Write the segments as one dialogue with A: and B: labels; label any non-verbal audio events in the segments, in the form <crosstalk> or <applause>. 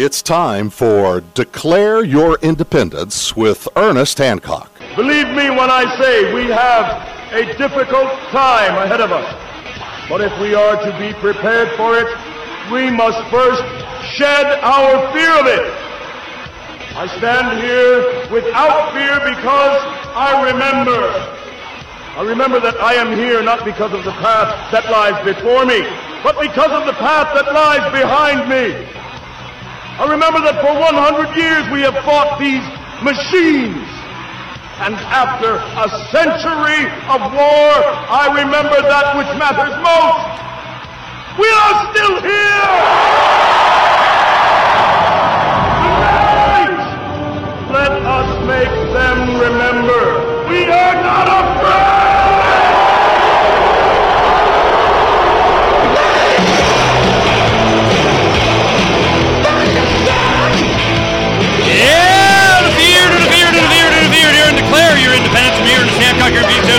A: It's time for Declare Your Independence with Ernest Hancock.
B: Believe me when I say we have a difficult time ahead of us. But if we are to be prepared for it, we must first shed our fear of it. I stand here without fear because I remember. I remember that I am here not because of the path that lies before me, but because of the path that lies behind me. I remember that for 100 years we have fought these machines. And after a century of war, I remember that which matters most. We are still here! Tonight, let us make them remember we are not afraid!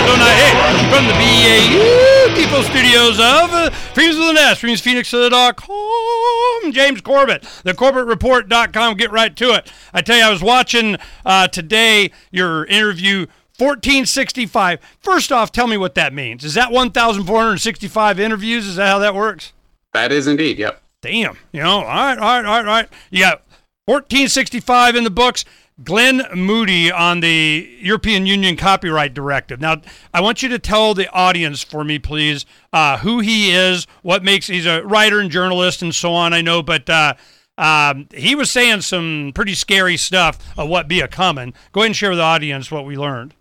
C: Hancock here in Hey, from the BAU People Studios of uh, Freedoms of the Nest, FreedomsPhoenix.com. James Corbett, thecorbettreport.com. Get right to it. I tell you, I was watching uh, today your interview 1465. First off, tell me what that means. Is that 1,465 interviews? Is that how that works?
D: That is indeed, yep.
C: Damn. You know, all right, all right, all right, all right. You got 1465 in the books. Glyn Moody on the European Union Copyright Directive. Now, I want you to tell the audience for me, please, uh, who he is, what makes he's a writer and journalist and so on. I know, but uh, um, he was saying some pretty scary stuff of what be a coming. Go ahead and share with the audience what we learned.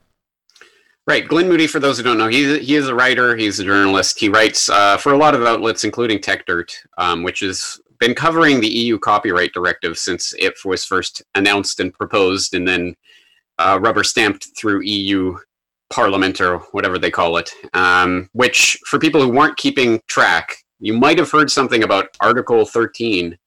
D: Right, Glyn Moody. For those who don't know, he he is a writer. He's a journalist. He writes uh, for a lot of outlets, including TechDirt, um, which has been covering the EU copyright directive since it was first announced and proposed, and then uh, rubber stamped through EU Parliament or whatever they call it. Um, which, for people who weren't keeping track, you might have heard something about Article 13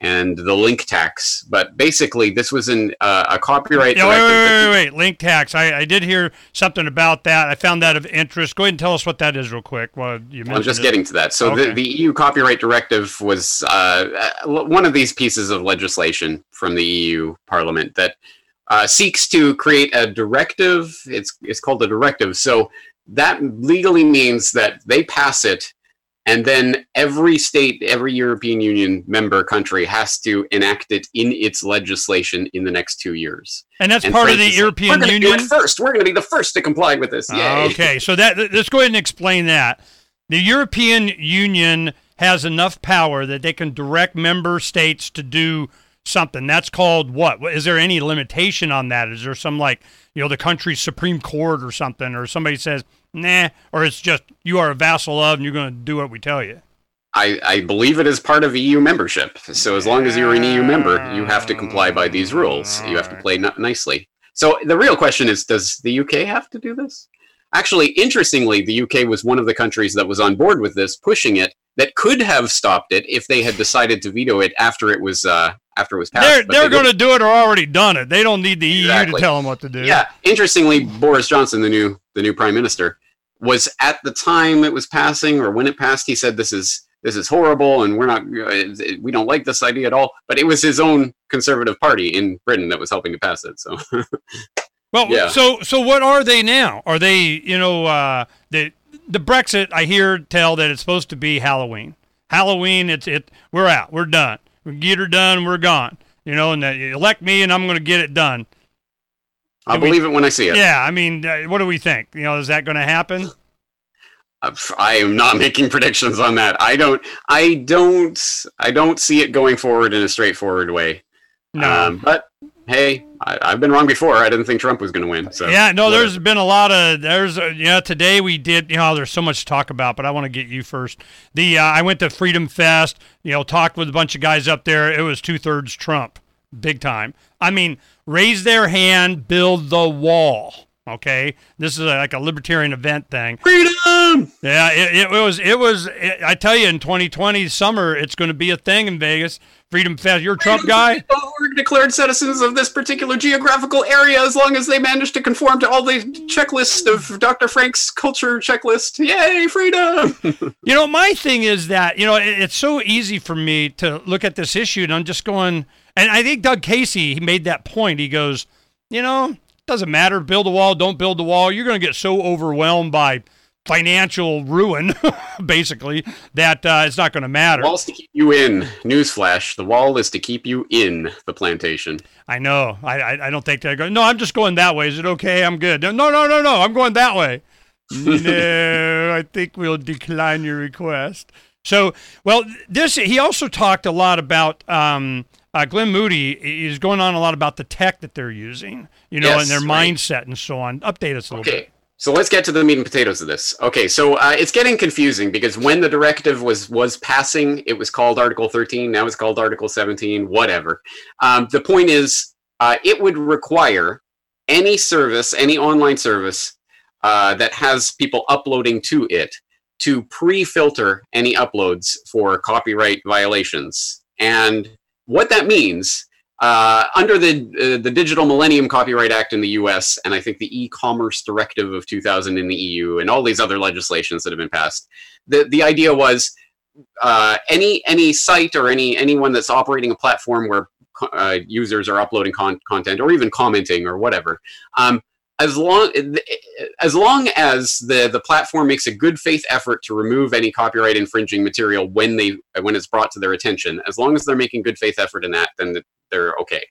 D: and the link tax. But basically, this was an, uh, a copyright.
C: Yeah, wait,
D: directive
C: wait, wait, wait, Link tax. I, I did hear something about that. I found that of interest. Go ahead and tell us what that is, real quick. Well, you mentioned
D: I'm just
C: it.
D: getting to that. So
C: Okay.
D: the, the EU copyright directive was uh, uh, one of these pieces of legislation from the EU Parliament that uh, seeks to create a directive. It's it's called a directive. So that legally means that they pass it, and then every state, every European Union member country has to enact it in its legislation in the next two years.
C: and that's
D: And
C: part of the
D: like,
C: European
D: gonna do
C: Union.
D: it first. We're going to be the first to comply with this. Yay.
C: Okay, so that let's go ahead and explain that. The European Union has enough power that they can direct member states to do something. That's called what? Is there any limitation on that? Is there some like you know the country's Supreme Court or something, or somebody says nah, or it's just you are a vassal of and you're going to do what we tell you?
D: I, I believe it is part of EU membership. So as long as you're an EU member, you have to comply by these rules. You have to play n- nicely. So the real question is, does the UK have to do this? Actually, interestingly, the UK was one of the countries that was on board with this, pushing it. That could have stopped it if they had decided to veto it after it was uh, after it was passed.
C: they're they're
D: they
C: going to do it or already done it. They don't need the EU to tell them what to do.
D: Yeah, interestingly, Boris Johnson, the new the new prime minister, was at the time it was passing or when it passed. He said, "This is this is horrible, and we're not we don't like this idea at all." But it was his own Conservative Party in Britain that was helping to pass it. So <laughs>
C: Well,
D: Yeah.
C: so so what are they now? Are they you know uh, the the Brexit? I hear tell that it's supposed to be Halloween. Halloween, it's it. We're out. We're done. We get her done. We're gone. You know, and that elect me, and I'm going to get it done.
D: I'll
C: we-
D: believe it when I see it.
C: Yeah, I mean, uh, what do we think? You know, is that going to happen?
D: Uh, I am not <laughs> making predictions on that. I don't. I don't. I don't see it going forward in a straightforward way.
C: No.
D: Um, but hey, I, I've been wrong before. I didn't think Trump was going to win. So
C: yeah, no, there's been a lot of there's uh, yeah. Today we did you know there's so much to talk about, but I want to get you first. The uh, I went to Freedom Fest, you know, talked with a bunch of guys up there. It was two thirds Trump, big time. I mean, raise their hand, build the wall. Okay, this is a, like a libertarian event thing.
D: freedom.
C: Yeah, it, it was. It was. I tell you, in 2020 summer, it's going to be a thing in Vegas. Freedom Fest. You're a Trump guy.
D: We're declared citizens of this particular geographical area as long as they manage to conform to all the checklists of Dr. Frank's culture checklist. Yay, freedom! <laughs>
C: you know, my thing is that you know it, it's so easy for me to look at this issue, and I'm just going. And I think Doug Casey he made that point. He goes, you know, doesn't matter. Build a wall, don't build the wall. You're going to get so overwhelmed by financial ruin, <laughs> basically, that uh, it's not going to matter.
D: The wall's to keep you in. Newsflash: the wall is to keep you in the plantation.
C: I know. I I, I don't think they're going. No, I'm just going that way. Is it okay? I'm good. No, no, no, no. I'm going that way. <laughs> no, I think we'll decline your request. So, well, this he also talked a lot about. Um, uh, Glyn Moody is going on a lot about the tech that they're using, you know,
D: Yes,
C: and their
D: right.
C: mindset and so on. Update us a little
D: Okay.
C: bit.
D: So let's get to the meat and potatoes of this. Okay, so uh, it's getting confusing because when the directive was was passing, it was called Article 13. Now it's called Article 17. Whatever. Um, the point is, uh, it would require any service, any online service uh, that has people uploading to it, to pre-filter any uploads for copyright violations. And what that means uh, under the uh, the Digital Millennium Copyright Act in the U.S. and I think the E-commerce Directive of 2000 in the EU and all these other legislations that have been passed, the the idea was uh, any any site or any anyone that's operating a platform where uh, users are uploading con- content or even commenting or whatever. Um, as long as long as the the platform makes a good faith effort to remove any copyright infringing material when they when it's brought to their attention, as long as they're making good faith effort in that, then they're okay.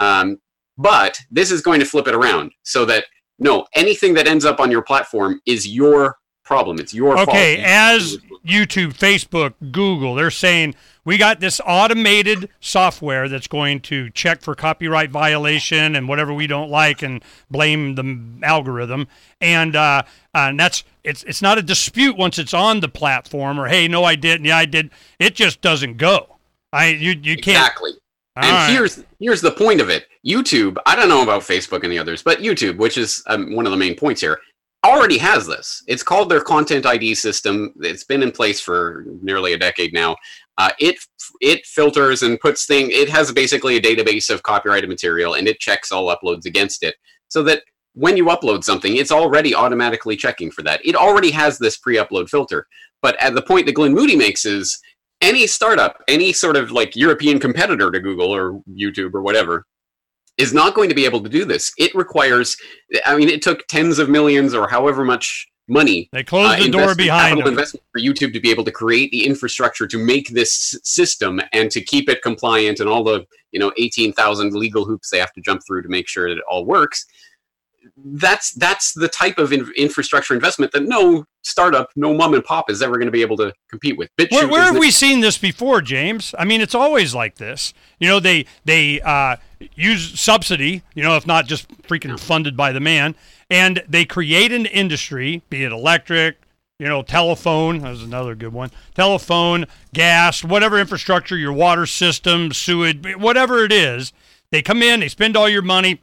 D: Um, but this is going to flip it around so that no, anything that ends up on your platform is your problem. It's your fault.
C: Okay, as YouTube, Facebook, Google, they're saying we got this automated software that's going to check for copyright violation and whatever we don't like and blame the algorithm. And uh, and that's it's it's not a dispute once it's on the platform or hey, no, I didn't, yeah, I did. It just doesn't go. I you you can't.
D: Exactly.
C: All
D: and
C: right.
D: here's here's the point of it. YouTube, I don't know about Facebook and the others, but YouTube, which is um, one of the main points here, already has this. It's called their Content ID system. It's been in place for nearly a decade now. Uh, it it filters and puts thing. It has basically a database of copyrighted material, and it checks all uploads against it, so that when you upload something, it's already automatically checking for that. It already has this pre-upload filter. But at the point that Glyn Moody makes is any startup, any sort of like European competitor to Google or YouTube or whatever, is not going to be able to do this. It requires, I mean, it took tens of millions or however much money.
C: They closed uh, the door behind them.
D: investment for YouTube to be able to create the infrastructure to make this system and to keep it compliant and all the you know eighteen thousand legal hoops they have to jump through to make sure that it all works. That's that's the type of in- infrastructure investment that no startup, no mom and pop is ever going to be able to compete with. BitChute
C: Where, where have we seen this before, James? I mean, it's always like this. You know, they they uh, use subsidy. You know, if not just freaking funded by the man, and they create an industry, be it electric, you know, telephone. That was another good one. Telephone, gas, whatever infrastructure, your water system, sewage, whatever it is. They come in, they spend all your money.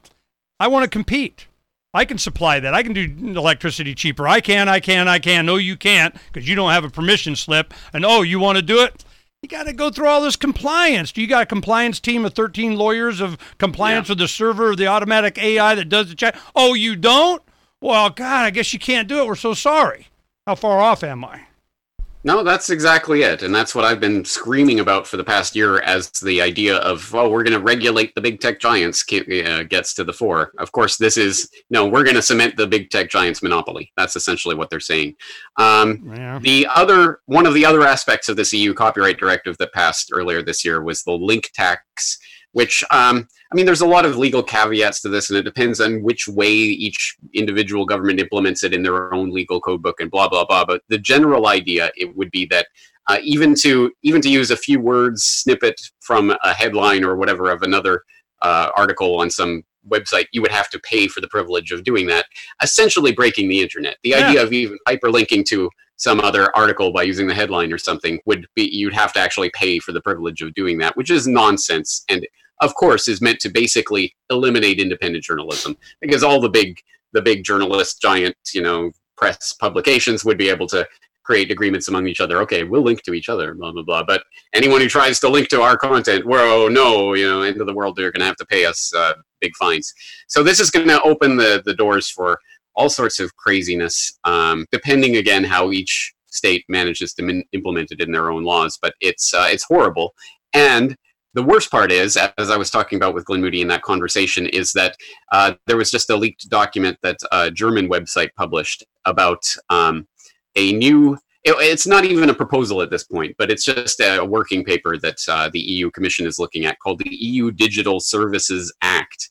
C: I want to compete. I can supply that. I can do electricity cheaper. I can, I can, I can. No, you can't because you don't have a permission slip. And oh, you want to do it? You got to go through all this compliance. Do you got a compliance team of 13 lawyers of compliance with the server of the automatic AI that does the check? Oh, you don't? Well, God, I guess you can't do it. We're so sorry. How far off am I?
D: No, that's exactly it. And that's what I've been screaming about for the past year as the idea of, oh, we're going to regulate the big tech giants uh, gets to the fore. Of course, this is, no, we're going to cement the big tech giants monopoly. That's essentially what they're saying. Um,
C: Yeah.
D: the other, one of the other aspects of this EU copyright directive that passed earlier this year was the link tax, which, um, I mean, there's a lot of legal caveats to this, and it depends on which way each individual government implements it in their own legal code book and blah blah blah. But the general idea it would be that uh, even to even to use a few words snippet from a headline or whatever of another uh, article on some website, you would have to pay for the privilege of doing that, essentially breaking the internet. The
C: Yeah.
D: idea of even hyperlinking to some other article by using the headline or something would be you'd have to actually pay for the privilege of doing that, which is nonsense and of course is meant to basically eliminate independent journalism because all the big the big journalist giant you know press publications would be able to create agreements among each other. Okay, we'll link to each other, blah blah blah. But anyone who tries to link to our content, whoa, no, you know, end of the world, they're going to have to pay us uh, big fines. So this is going to open the the doors for all sorts of craziness, um, depending again how each state manages to min- implement it in their own laws. But it's uh, it's horrible, and the worst part is, as I was talking about with Glyn Moody in that conversation, is that uh, there was just a leaked document that a German website published about um, a new. It, it's not even a proposal at this point, but it's just a working paper that uh, the EU Commission is looking at called the EU Digital Services Act,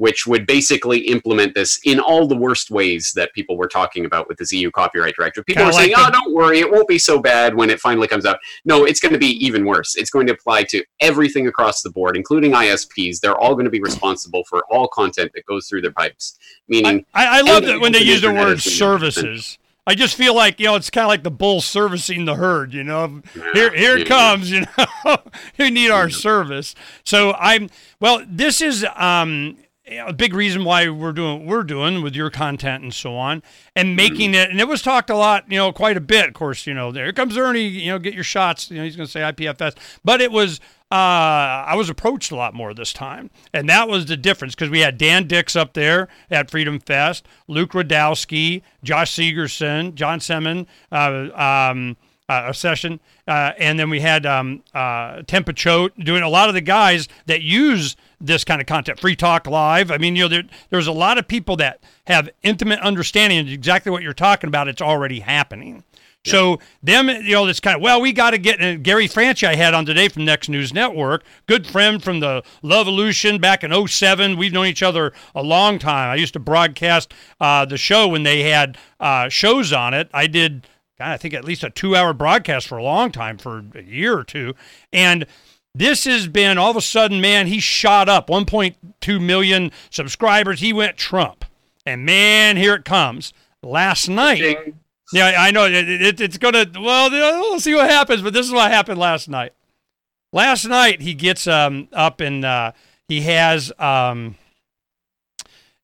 D: which would basically implement this in all the worst ways that people were talking about with this EU copyright directive. People
C: Kinda
D: are saying,
C: like
D: "Oh, don't worry, it won't be so bad when it finally comes out." No, it's going to be even worse. It's going to apply to everything across the board, including ISPs. They're all going to be responsible for all content that goes through their pipes. Meaning,
C: I, I love that when they use the word
D: is gonna be
C: services. I just feel like you know it's kind of like the bull servicing the herd. You know, here here it comes. <laughs> You know, you need our service. So I'm well. This is um a big reason why we're doing what we're doing with your content and so on, and making it. And it was talked a lot, you know, quite a bit. Of course, you know, there comes Ernie. You know, get your shots. You know, he's going to say IPFS, but it was. Uh, I was approached a lot more this time, and that was the difference because we had Dan Dicks up there at Freedom Fest, Luke Rudkowski, Josh Sigurdson, John Semin, uh, um, uh, a session, uh, and then we had um, uh, Tempa Choate doing a lot of the guys that use this kind of content. Free Talk Live. I mean, you know, there, there's a lot of people that have intimate understanding of exactly what you're talking about. It's already happening. So them, you know, this kind of well, we got to get and Gary Franchi I had on today from Next News Network, good friend from the Love Evolution back in 07. We've known each other a long time. I used to broadcast uh, the show when they had uh, shows on it. I did, God, I think at least a two-hour broadcast for a long time, for a year or two, and this has been all of a sudden, man, he shot up 1.2 million subscribers. He went Trump, and man, here it comes. Last night.
D: Ding.
C: Yeah, I know it, it, it's gonna. Well, we'll see what happens. But this is what happened last night. Last night he gets um, up and uh, he has um,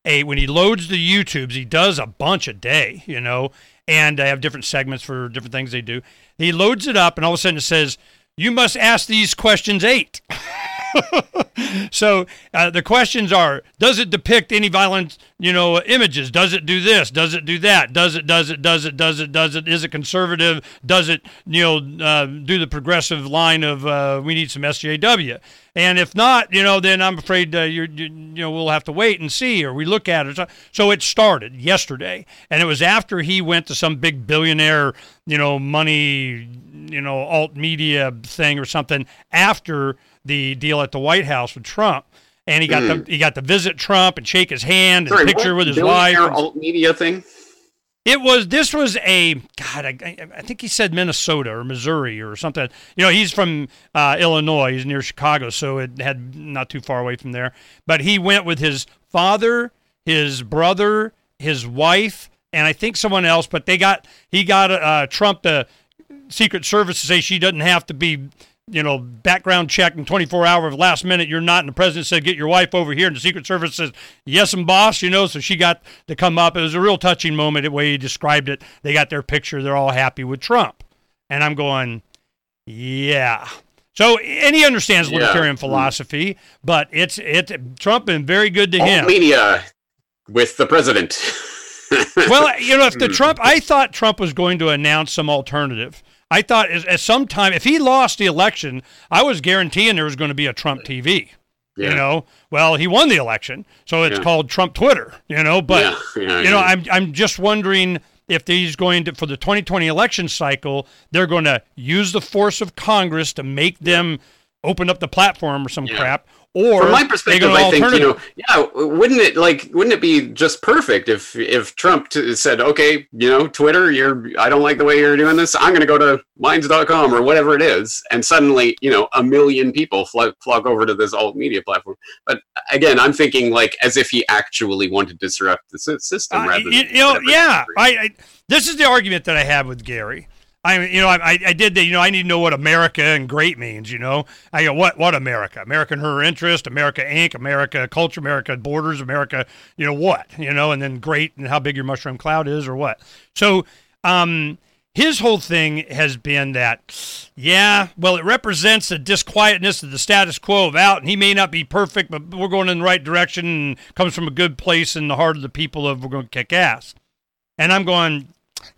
C: a when he loads the YouTubes, he does a bunch a day, you know, and they have different segments for different things they do. He loads it up, and all of a sudden it says, "You must ask these questions eight. <laughs> so uh, the questions are: Does it depict any violent, you know, images? Does it do this? Does it do that? Does it? Does it? Does it? Does it? Does it? Is it conservative? Does it, you know, uh, do the progressive line of uh, we need some SJW? And if not, you know, then I'm afraid uh, you're, you, you know we'll have to wait and see, or we look at it. So it started yesterday, and it was after he went to some big billionaire, you know, money, you know, alt media thing or something after the deal at the White House with Trump, and he got
D: Mm.
C: the he got to visit Trump and shake his hand and
D: Sorry,
C: picture with his wife.
D: billionaire alt media thing.
C: It was this was a God. I, I- think he said Minnesota or Missouri or something. You know, he's from uh, Illinois. He's near Chicago, so it had not too far away from there. But he went with his father, his brother, his wife, and I think someone else. But they got he got uh, Trump the Secret Service to say she doesn't have to be. You know, background check in 24 hours. Last minute, you're not. And the president said, "Get your wife over here." And the Secret Service says, "Yes, and boss." You know, so she got to come up. It was a real touching moment. The way he described it, they got their picture. They're all happy with Trump, and I'm going, yeah. So, and he understands
D: Yeah.
C: libertarian mm. philosophy, but it's it. Trump been very good to him.
D: Alt media with the president.
C: well, you know, if the <laughs> hmm. Trump, I thought Trump was going to announce some alternative. I thought at some time, if he lost the election, I was guaranteeing there was going to be a Trump TV.
D: Yeah.
C: You know, well, he won the election, so it's
D: Yeah.
C: called Trump Twitter. You know, but
D: yeah,
C: you know. I'm I'm just wondering if he's going to for the 2020 election cycle, they're going to use the force of Congress to make them open up the platform or some
D: Yeah.
C: crap, or
D: From my perspective, I think you know, yeah, wouldn't it like, wouldn't it be just perfect if if Trump t- said, okay, you know, Twitter, you're, I don't like the way you're doing this. I'm going to go to Minds.com or whatever it is, and suddenly, you know, a million people flock, flock over to this alt media platform. But again, I'm thinking like as if he actually wanted to disrupt the sy- system
C: Uh,
D: rather
C: you,
D: than
C: you know, yeah. I, I this is the argument that I have with Gary. I you know, I, I did the, you know, I need to know what America and great means. You know, I go, what, what America? American her interest, America Inc., America culture, America borders, America, you know, what, you know, and then great and how big your mushroom cloud is or what. So, um, his whole thing has been that, yeah, well, it represents the disquietness of the status quo of out, and he may not be perfect, but we're going in the right direction and comes from a good place in the heart of the people of we're going to kick ass. And I'm going,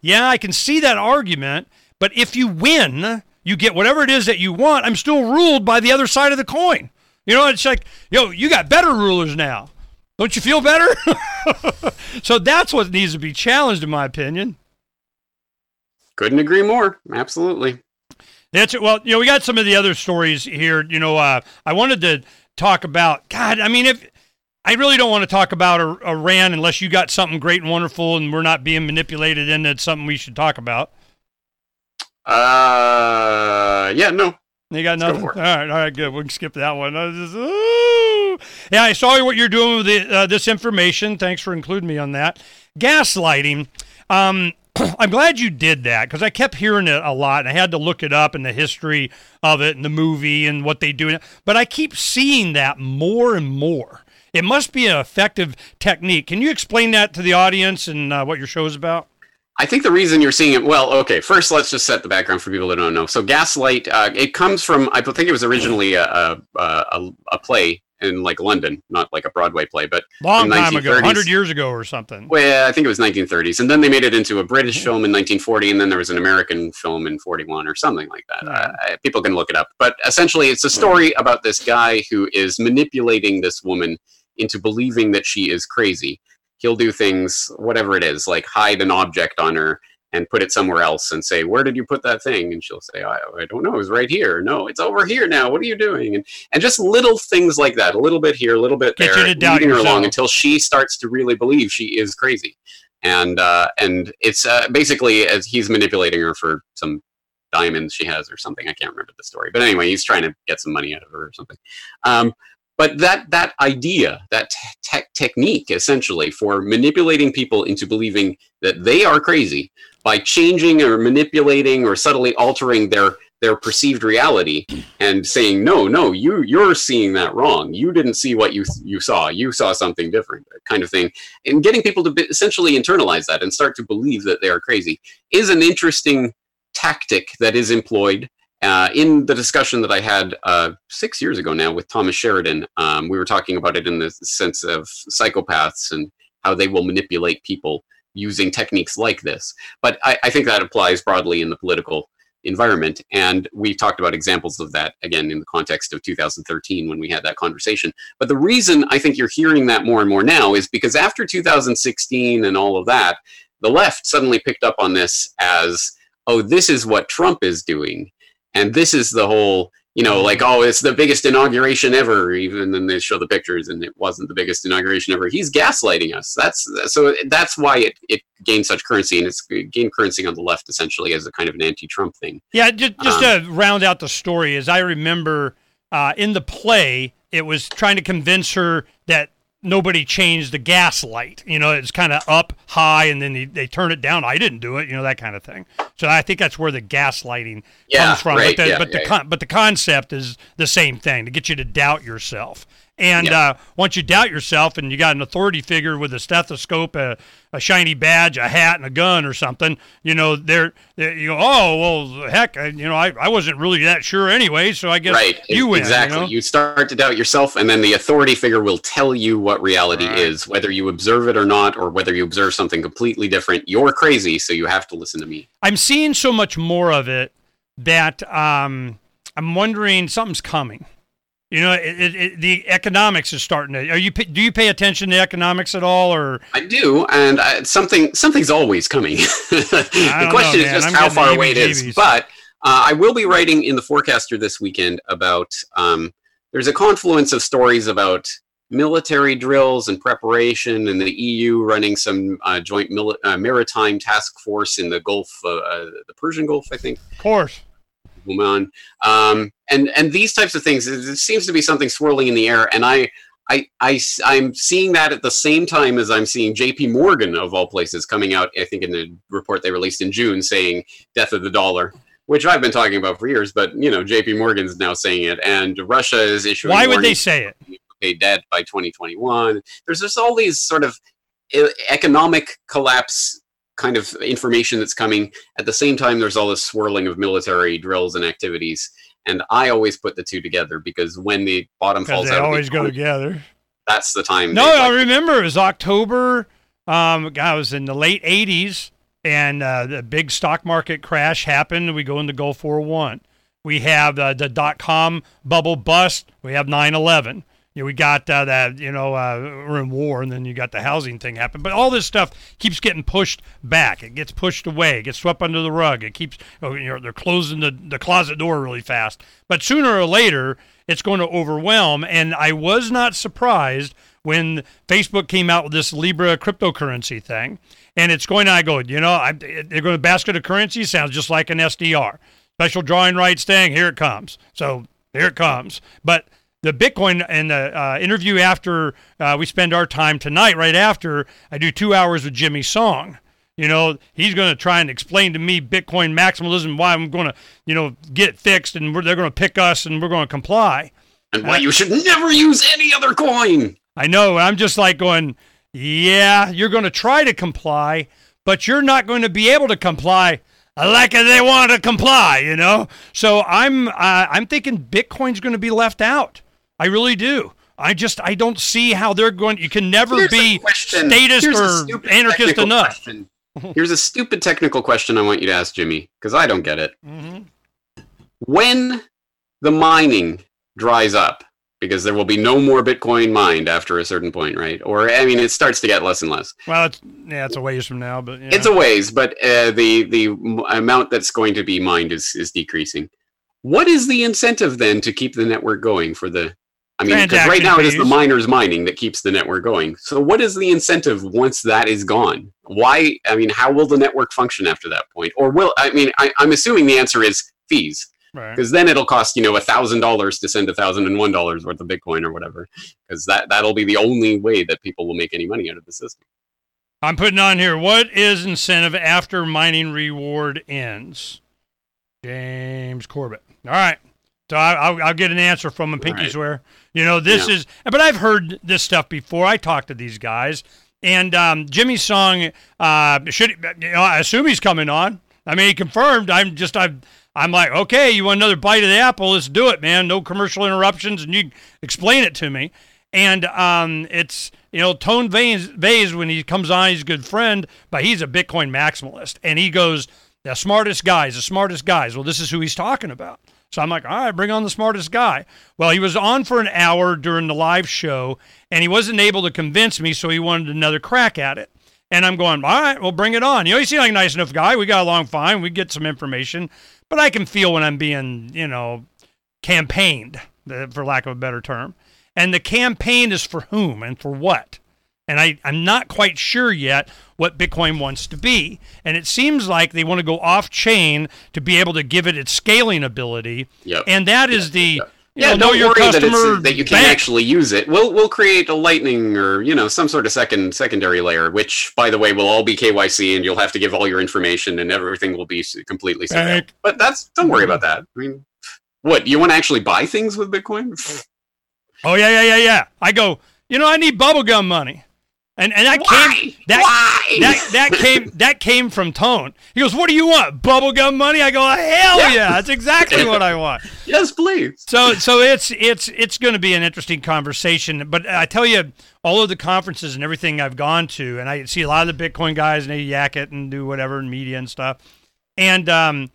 C: yeah, I can see that argument, but if you win, you get whatever it is that you want. I'm still ruled by the other side of the coin. You know, it's like, yo, you got better rulers now. Don't you feel better? <laughs> so that's what needs to be challenged, in my opinion.
D: Couldn't agree more. Absolutely.
C: That's it. Well, you know, we got some of the other stories here. You know, uh, I wanted to talk about. God, I mean, if I really don't want to talk about Iran unless you got something great and wonderful, and we're not being manipulated, into something we should talk about.
D: Uh, yeah, no.
C: You got nothing. All right, all right, good. We can skip that one. I just, yeah, I saw what you're doing with the, uh, this information. Thanks for including me on that. Gaslighting. Um, <clears throat> I'm glad you did that because I kept hearing it a lot and I had to look it up in the history of it and the movie and what they do. But I keep seeing that more and more. It must be an effective technique. Can you explain that to the audience and uh, what your show is about?
D: I think the reason you're seeing it, well, okay, first let's just set the background for people that don't know. So, Gaslight, uh, it comes from, I think it was originally a, a, a, a play in like London, not like a Broadway play, but
C: long time ago, 100 years ago or something.
D: Well, I think it was 1930s, and then they made it into a British film in 1940, and then there was an American film in 41 or something like that. Uh, people can look it up, but essentially, it's a story about this guy who is manipulating this woman into believing that she is crazy. He'll do things, whatever it is, like hide an object on her and put it somewhere else and say, "Where did you put that thing?" And she'll say, "I, I don't know. It was right here. No, it's over here now. What are you doing?" And and just little things like that, a little bit here, a little bit Get there, leading her along until she starts to really believe she is crazy. And uh, and it's uh, basically as he's manipulating her for some diamonds she has or something. I can't remember the story, but anyway, he's trying to get some money out of her or something. Um, but that that idea, that te- technique, essentially for manipulating people into believing that they are crazy by changing or manipulating or subtly altering their their perceived reality and saying no no you you're seeing that wrong. You didn't see what you you saw. You saw something different kind of thing. And getting people to essentially internalize that and start to believe that they are crazy is an interesting tactic that is employed uh, in the discussion that I had uh, six years ago now with Thomas Sheridan, um, we were talking about it in the sense of psychopaths and how they will manipulate people using techniques like this. But I, I think that applies broadly in the political environment. And we talked about examples of that again in the context of 2013 when we had that conversation. But the reason I think you're hearing that more and more now is because after 2016 and all of that, the left suddenly picked up on this as, oh, this is what Trump is doing and this is the whole you know like oh it's the biggest inauguration ever even then they show the pictures and it wasn't the biggest inauguration ever. He's gaslighting us. That's so that's why it, it gained such currency and it's gained currency on the left essentially as a kind of an anti-trump thing.
C: Yeah just, just um, to round out the story as i remember uh, in the play it was trying to convince her that nobody changed the gas light. You know, it's kind of up high and then they, they turn it down. I didn't do it, you know, that kind of thing. So I think that's where the gas lighting
D: yeah,
C: comes from.
D: Right,
C: but the,
D: yeah,
C: but,
D: yeah,
C: the con- but the concept is the same thing to get you to doubt yourself. And uh, once you doubt yourself and you got an authority figure with a stethoscope, a, a shiny badge, a hat, and a gun or something, you know, they're, they're you go, oh, well, heck, I, you know, I, I wasn't really that sure anyway, so I guess
D: right.
C: you win.
D: Exactly.
C: You, know?
D: you, start to doubt yourself, and then the authority figure will tell you what reality right. is, whether you observe it or not, or whether you observe something completely different. You're crazy, so you have to listen to me.
C: I'm seeing so much more of it that um, I'm wondering something's coming. You know, it, it, it, the economics is starting to. Are you do you pay attention to economics at all, or
D: I do, and I, something something's always coming. <laughs> the question
C: know,
D: is just
C: I'm
D: how far away it is. But uh, I will be writing in the Forecaster this weekend about. Um, there's a confluence of stories about military drills and preparation, and the EU running some uh, joint mili- uh, maritime task force in the Gulf, uh, uh, the Persian Gulf, I think.
C: Of course.
D: Oman, um, and and these types of things. It, seems to be something swirling in the air, and I. I, I, I'm seeing that at the same time as I'm seeing JP Morgan, of all places, coming out, I think, in the report they released in June saying death of the dollar, which I've been talking about for years, but, you know, JP Morgan's now saying it. And Russia is issuing.
C: Why would they say it?
D: Pay debt by 2021. There's just all these sort of economic collapse kind of information that's coming. At the same time, there's all this swirling of military drills and activities. And I always put the two together because when the bottom falls
C: they
D: out, of
C: always go
D: Bitcoin,
C: together.
D: that's the time.
C: No, I
D: like,
C: remember it was October. Um, God, it was in the late '80s, and uh, the big stock market crash happened. We go into Gulf War One. We have uh, the dot com bubble bust. We have 9/11. You know, we got uh, that. You know, uh, we're in war, and then you got the housing thing happen. But all this stuff keeps getting pushed back. It gets pushed away. It gets swept under the rug. It keeps. You know, they're closing the the closet door really fast. But sooner or later, it's going to overwhelm. And I was not surprised when Facebook came out with this Libra cryptocurrency thing, and it's going. I go, you know, I, they're going to basket of currency sounds just like an SDR, special drawing rights thing. Here it comes. So here it comes. But the Bitcoin and the uh, interview after uh, we spend our time tonight, right after I do two hours with Jimmy Song. You know, he's going to try and explain to me Bitcoin maximalism, why I'm going to, you know, get fixed, and they're going to pick us, and we're going to comply.
D: and why you should never use any other coin.
C: I know. I'm just like going, yeah, you're going to try to comply, but you're not going to be able to comply like they want to comply, you know? So I'm uh, I'm thinking Bitcoin's going to be left out. I really do. I just I don't see how they're going you can never
D: Here's
C: be statist
D: Here's a
C: or
D: stupid
C: anarchist
D: technical
C: enough.
D: question. Here's a stupid technical question I want you to ask Jimmy because I don't get it.
C: Mhm.
D: When the mining dries up, because there will be no more Bitcoin mined after a certain point, right? Or I mean, it starts to get less and less.
C: Well, it's yeah, it's a ways from now, but yeah.
D: It's a ways, but uh, the the amount that's going to be mined is is decreasing. What is the incentive then to keep the network going for the? I mean, because right now it is the miners mining that keeps the network going. So, what is the incentive once that is gone? Why? I mean, how will the network function after that point? Or will I mean? I, I'm assuming the answer is fees,
C: right.
D: because then it'll cost you know a thousand dollars to send a thousand and one dollars worth of Bitcoin or whatever, because that that'll be the only way that people will make any money out of the system.
C: I'm putting on here. What is incentive after mining reward ends? James Corbett. All right. So I, I'll, I'll get an answer from him. Pinky
D: Right.
C: swear. You know, this
D: Yeah.
C: is, but I've heard this stuff before. I talked to these guys, and um, Jimmy Song uh, should. You know, I assume he's coming on. I mean, he confirmed. I'm just. I'm. I'm like, okay, you want another bite of the apple? Let's do it, man. No commercial interruptions, and you explain it to me. And um, it's you know Tone Vays when he comes on, he's a good friend, but he's a Bitcoin maximalist, and he goes the smartest guys, the smartest guys. Well, this is who he's talking about. So I'm like, all right, bring on the smartest guy. Well, he was on for an hour during the live show, and he wasn't able to convince me, so he wanted another crack at it. And I'm going, all right, well, bring it on. You know, he seemed like a nice enough guy. We got along fine. We get some information, but I can feel when I'm being, you know, campaigned, uh, for lack of a better term. And the campaign is for whom and for what? And I, I'm not quite sure yet what Bitcoin wants to be. And it seems like they want to go off chain to be able to give it its scaling ability.
D: Yep.
C: And that is the you
D: Yeah,
C: know,
D: don't
C: your
D: worry that, it's, that you can't
C: bank.
D: actually use it. We'll we'll create a lightning or you know some sort of second secondary layer, which by the way will all be KYC, and you'll have to give all your information, and everything will be completely.
C: Bank.
D: But that's don't worry about that. I mean, what you want to actually buy things with Bitcoin?
C: Oh yeah, yeah, yeah, yeah. I go, you know, I need bubblegum money. And and that
D: Why?
C: came that
D: Why?
C: that that came that came from Tone. He goes, "What do you want? Bubblegum money?" I go, "Hell
D: Yeah.
C: yeah, that's exactly what I want." <laughs>
D: yes, please.
C: So so it's it's it's going to be an interesting conversation. But I tell you, all of the conferences and everything I've gone to, and I see a lot of the Bitcoin guys and they yak it and do whatever in media and stuff, and um,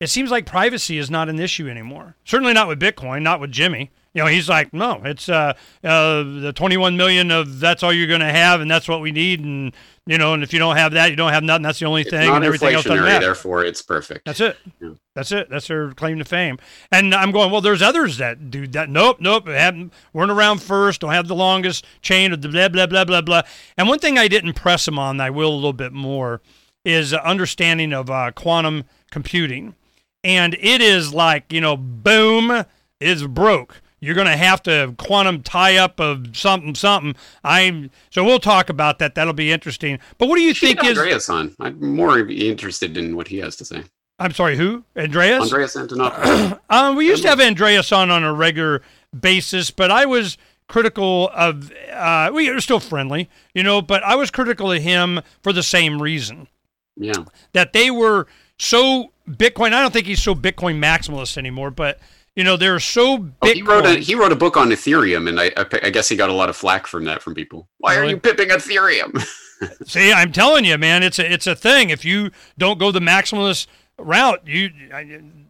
C: it seems like privacy is not an issue anymore. Certainly not with Bitcoin, not with Jimmy. You know, he's like, no, it's uh, uh, the 21 million of that's all you're going to have, and that's what we need, and you know, and if you don't have that, you don't have nothing. That's the only
D: It's
C: thing, and everything else doesn't
D: inflationary,
C: matter.
D: therefore it's perfect.
C: That's it.
D: Yeah.
C: That's it. That's their claim to fame. And I'm going, well, there's others that do that. Nope, nope. Haven't, weren't around first. Don't have the longest chain of the blah, blah, blah, blah, blah. And one thing I didn't press them on, I will a little bit more, is understanding of uh, quantum computing. And it is like, you know, boom, it's broke. You're going to have to quantum tie up of something, something. I'm so we'll talk about that. That'll be interesting. But what do you
D: Should
C: think is?
D: Andreas on? I'm more interested in what he has to say.
C: I'm sorry, who? Andreas?
D: Andreas Antonopoulos. <clears throat>
C: Um, we used to have Andreas on on a regular basis, but I was critical of. Uh, we are still friendly, you know, but I was critical of him for the same reason.
D: Yeah.
C: that they were so Bitcoin. I don't think he's so Bitcoin maximalist anymore, but you know they're so Bitcoin.
D: Oh, he wrote a he wrote a book on Ethereum, and I, I I guess he got a lot of flack from that from people. Why are you pipping Ethereum? <laughs>
C: See, I'm telling you, man, it's a it's a thing. If you don't go the maximalist route, you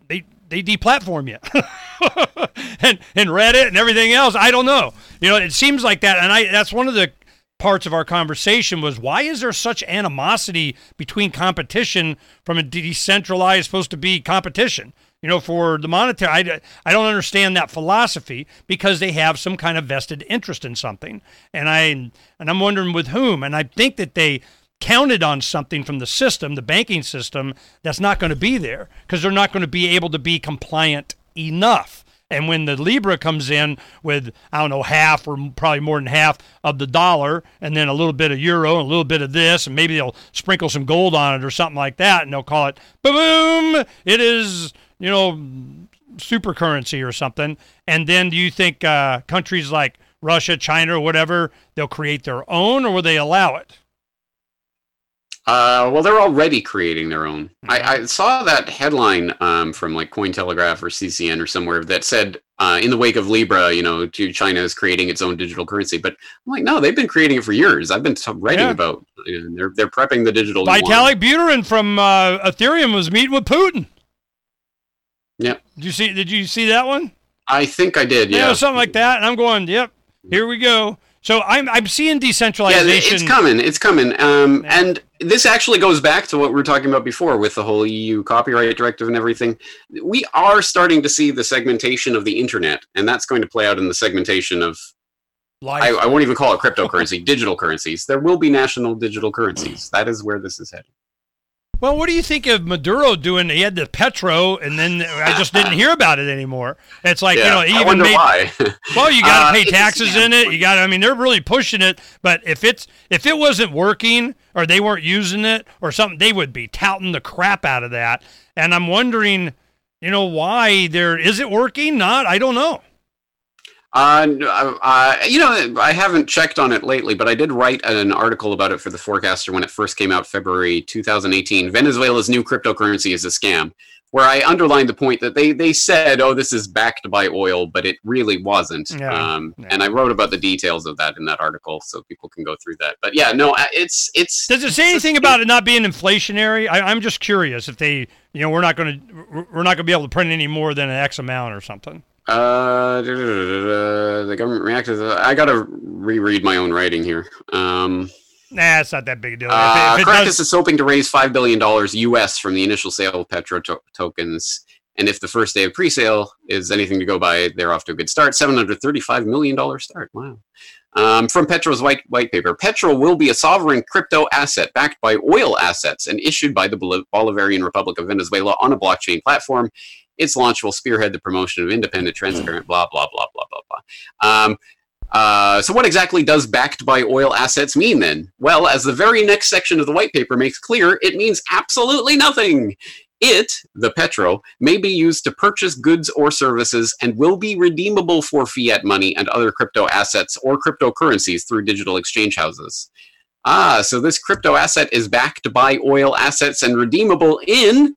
C: they they deplatform you, <laughs> and and Reddit and everything else. I don't know. You know, it seems like that, and I that's one of the parts of our conversation was why is there such animosity between competition from a decentralized supposed to be competition you know for the monetary I, I don't understand that philosophy because they have some kind of vested interest in something. And i and i'm wondering with whom. And i think that they counted on something from the system the banking system that's not going to be there because they're not going to be able to be compliant enough. And when the Libra comes in with, I don't know, half or probably more than half of the dollar, and then a little bit of euro and a little bit of this, and maybe they'll sprinkle some gold on it or something like that, and they'll call it, boom, it is, you know, super currency or something. And then do you think uh, countries like Russia, China, or whatever, they'll create their own, or will they allow it?
D: Uh, well, they're already creating their own. I, I saw that headline um, from like Cointelegraph or CCN or somewhere that said, uh, in the wake of Libra, you know, to China is creating its own digital currency. But I'm like, no, they've been creating it for years. I've been writing
C: Yeah.
D: about. Uh, they're they're prepping the digital.
C: Vitalik Buterin from uh, Ethereum was meeting with Putin.
D: Yep.
C: Did you see? Did you see that one?
D: I think I did.
C: Yeah,
D: Yeah.
C: something like that. And I'm going, yep, here we go. So I'm I'm seeing decentralization.
D: Yeah, it's coming. It's coming. Um, and this actually goes back to what we were talking about before with the whole EU copyright directive and everything. We are starting to see the segmentation of the internet, and that's going to play out in the segmentation of. I, I won't even call it cryptocurrency, <laughs> digital currencies. There will be national digital currencies. <clears throat> That is where this is headed.
C: Well, what do you think of Maduro doing? He had the Petro, and then I just didn't hear about it anymore. It's like you know, even made.
D: why. <laughs>
C: Well, you got
D: Uh,
C: to pay taxes in it. You got. to I mean, they're really pushing it. But if it's if it wasn't working or they weren't using it or something, they would be touting the crap out of that. And I'm wondering, you know, why there is it working? Not. I don't know.
D: Uh, uh, you know, I haven't checked on it lately, but I did write an article about it for the Forecaster when it first came out, February 2018. Venezuela's new cryptocurrency is a scam, where I underlined the point that they they said, "Oh, this is backed by oil," but it really wasn't.
C: Yeah,
D: um,
C: yeah.
D: And I wrote about the details of that in that article, so people can go through that. But yeah, no, it's it's.
C: Does it say anything about it not being inflationary? I, I'm just curious if they, you know, we're not going to we're not going to be able to print any more than an X amount or something.
D: Uh, the government reacted. I gotta reread my own writing here. Um,
C: Nah, it's not that big a deal.
D: Uh,
C: if it, if it does,
D: is hoping to raise $5 billion US from the initial sale of Petro to- tokens. And if the first day of pre sale is anything to go by, they're off to a good start. $735 million start. Wow. Um, from Petro's white, white paper Petro will be a sovereign crypto asset backed by oil assets and issued by the Bol- Bolivarian Republic of Venezuela on a blockchain platform. Its launch will spearhead the promotion of independent, transparent, blah, blah, blah, blah, blah, blah. Um, uh, so, what exactly does backed by oil assets mean then? Well, as the very next section of the white paper makes clear, it means absolutely nothing. It, the petro, may be used to purchase goods or services and will be redeemable for fiat money and other crypto assets or cryptocurrencies through digital exchange houses. Ah, so this crypto asset is backed by oil assets and redeemable in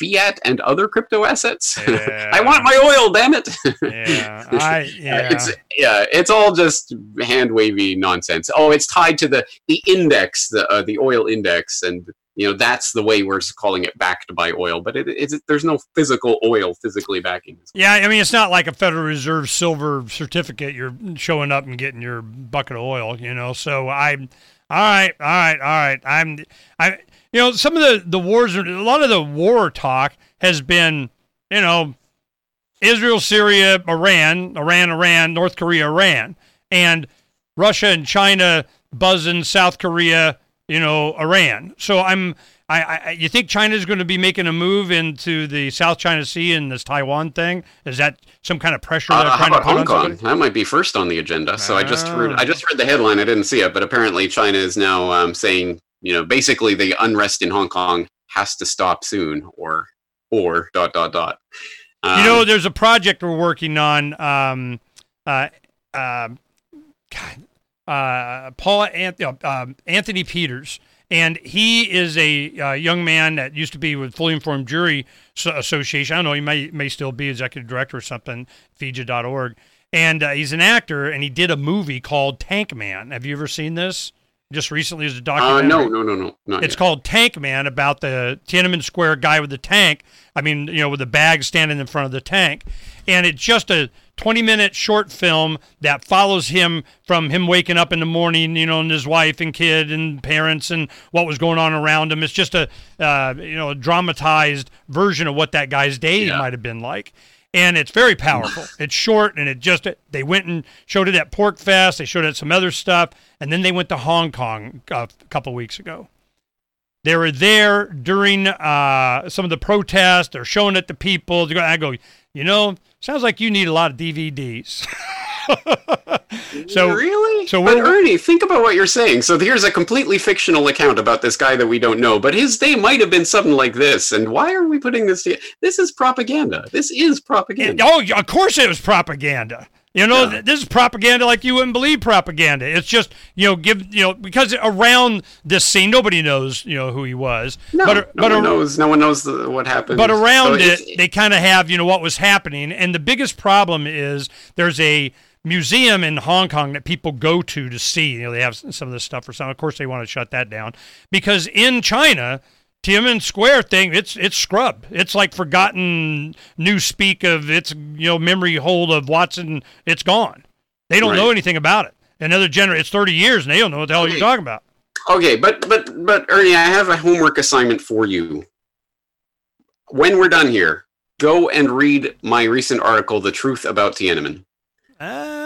D: fiat and other crypto assets. <laughs> I want my oil, damn it.
C: yeah, I <laughs> yeah.
D: It's yeah, it's all just hand wavy nonsense. Oh, it's tied to the the index, the uh, the oil index, and you know that's the way we're calling it backed by oil. But it, it's there's no physical oil physically backing. this.
C: Yeah, I mean it's not like a Federal Reserve silver certificate. You're showing up and getting your bucket of oil, you know. So I'm all right, all right, all right. I'm I you know some of the the wars, a lot of the war talk has been, you know, Israel, Syria, Iran, Iran, Iran, North Korea, Iran, and Russia and China buzzing South Korea, you know, Iran. So I'm. I, I, you think China's going to be making a move into the South China Sea and this Taiwan thing? Is that some kind of pressure they're
D: Uh, how
C: trying to
D: about
C: put
D: Hong
C: on
D: Kong?
C: somebody?
D: That might be first on the agenda. So I just
C: Ah.
D: I just read the headline. I didn't see it, but apparently China is now um, saying, you know, basically the unrest in Hong Kong has to stop soon, or or dot dot dot. Um,
C: You know, there's a project we're working on. Um, uh, uh, God, uh, Paul Anth- uh, um, Anthony Peters and he is a uh, young man that used to be with Fully Informed Jury Association. I don't know, he may may still be executive director or something, FIJA.org. And uh, he's an actor, and he did a movie called Tank Man. Have you ever seen this? Just recently, as a
D: Uh,
C: documentary.
D: no, no, no, no. Not
C: It's
D: yet.
C: called Tank Man about the Tiananmen Square guy with the tank. I mean, you know, with the bag standing in front of the tank. And it's just a 20 minute short film that follows him from him waking up in the morning, you know, and his wife and kid and parents and what was going on around him. It's just a, uh, you know, a dramatized version of what that guy's day
D: Yeah.
C: might have been like. And it's very powerful. it's short, and it just they went and showed it at PorcFest. They showed it at some other stuff, and then they went to Hong Kong a couple weeks ago. They were there during uh, some of the protests. They're showing it to people. Go- I go, you know, sounds like you need a lot of DVDs. <laughs> <laughs> so
D: really?
C: so
D: but Ernie, think about what you're saying. So here's a completely fictional account about this guy that we don't know, but his day might have been something like this. And why are we putting this? To- this is propaganda. This is propaganda.
C: oh, of course it was propaganda. You know,
D: Yeah.
C: this is propaganda like you wouldn't believe propaganda. It's just, you know, give, you know, because around this scene, nobody knows, you know, who he was.
D: no,
C: but,
D: no
C: but
D: one
C: ar-
D: knows. No one knows the, what happened.
C: But around
D: So
C: it, they kind of have, you know, what was happening. And the biggest problem is there's a museum in Hong Kong that people go to to see. You know, they have some of this stuff for some. Of course, they want to shut that down because in China, Tiananmen Square thing, it's it's scrubbed. It's like forgotten new speak of its you know memory hole of Watson. It's gone. They don't know anything about it. Another generation, it's 30 years, and they don't know what the hell you're talking about.
D: Okay, but but but Ernie, I have a homework assignment for you. When we're done here, go and read my recent article, "The Truth About Tiananmen,"
C: Oh,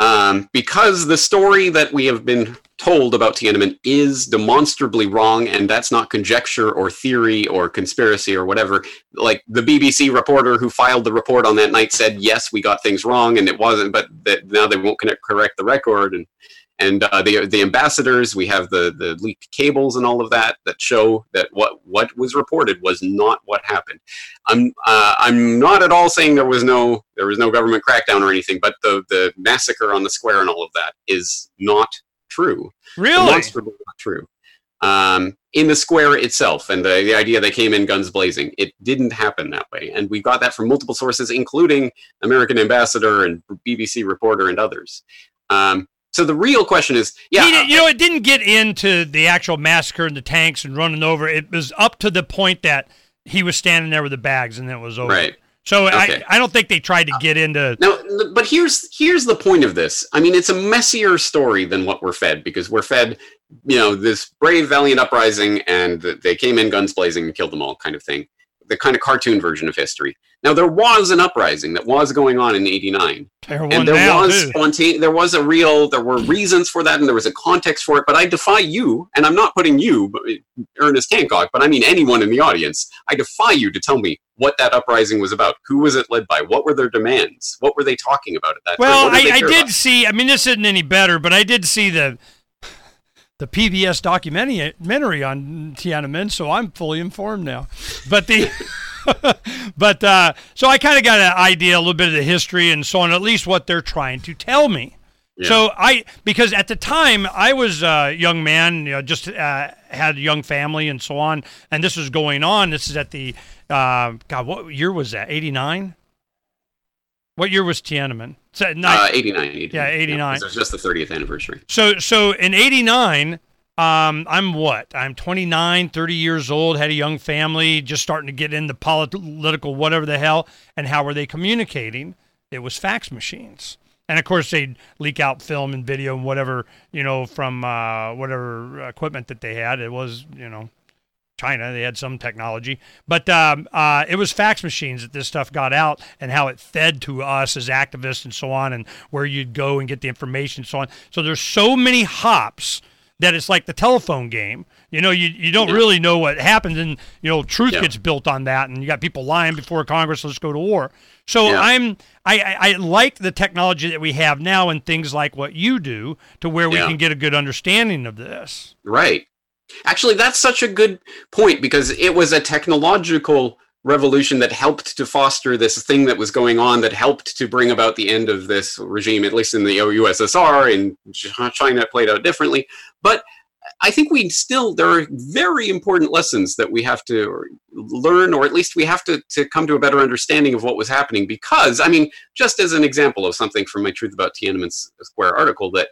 D: um, because the story that we have been told about Tiananmen is demonstrably wrong, and that's not conjecture or theory or conspiracy or whatever. Like the BBC reporter who filed the report on that night said, "Yes, we got things wrong, and it wasn't," but that now they won't correct the record and and uh, the the ambassadors we have the the leaked cables and all of that that show that what what was reported was not what happened. I'm uh, i'm not at all saying there was no there was no government crackdown or anything but the the massacre on the square and all of that is not true.
C: Really?
D: demonstrably not true. Um, in the square itself and the, the idea they came in guns blazing it didn't happen that way. And we got that from multiple sources including american ambassador and bbc reporter and others. Um, so the real question is yeah
C: didn't- uh, you know, it didn't get into the actual massacre and the tanks and running over. It was up to the point that he was standing there with the bags, and then it was over.
D: Right.
C: So
D: Okay.
C: I, I don't think they tried to get into.
D: Now, but here's here's the point of this. I mean, it's a messier story than what we're fed because we're fed, you know, this brave, valiant uprising, and they came in guns blazing and killed them all, kind of thing. The kind of cartoon version of history. Now, there was an uprising that was going on in '89, and there
C: now,
D: was spontaneous. There was a real. There were reasons for that, and there was a context for it. But I defy you, and I'm not putting you, uh, Ernest Hancock, but I mean anyone in the audience. I defy you to tell me what that uprising was about. Who was it led by? What were their demands? What were they talking about at that time?
C: Well,
D: What
C: I, I did
D: about?
C: see. I mean, this isn't any better, but I did see the the PBS documentary on Tiananmen, so I'm fully informed now. But the <laughs> but uh, so I kind of got an idea, a little bit of the history and so on, at least what they're trying to tell me.
D: Yeah.
C: So I because at the time I was a young man, you know, just uh, had a young family and so on, and this was going on. This is at the uh, God, what year was that? Eighty nine. What year was Tiananmen? So,
D: Uh, 89, 89.
C: Yeah, 89.
D: It was just the 30th anniversary.
C: so so in 89 um, I'm what? I'm 29, 30 years old, had a young family, just starting to get into political whatever the hell. And how were they communicating? It was fax machines. And of course, they'd leak out film and video and whatever, you know, from uh, whatever equipment that they had. It was, you know, China. They had some technology, but um, uh, it was fax machines that this stuff got out, and how it fed to us as activists and so on, and where you'd go and get the information and so on. So there's so many hops that it's like the telephone game. You know, you you don't
D: Yeah.
C: really know what happens, and you know, truth
D: Yeah.
C: gets built on that, and you got people lying before Congress. Let's go to war. So
D: Yeah.
C: I'm I, I like the technology that we have now and things like what you do to where we can get a good understanding of this.
D: Right. Actually, that's such a good point because it was a technological revolution that helped to foster this thing that was going on that helped to bring about the end of this regime, at least in the USSR. Ch- China, played out differently. But I think we still there are very important lessons that we have to learn, or at least we have to to come to a better understanding of what was happening. Because I mean, just as an example of something from my Truth About Tiananmen Square article that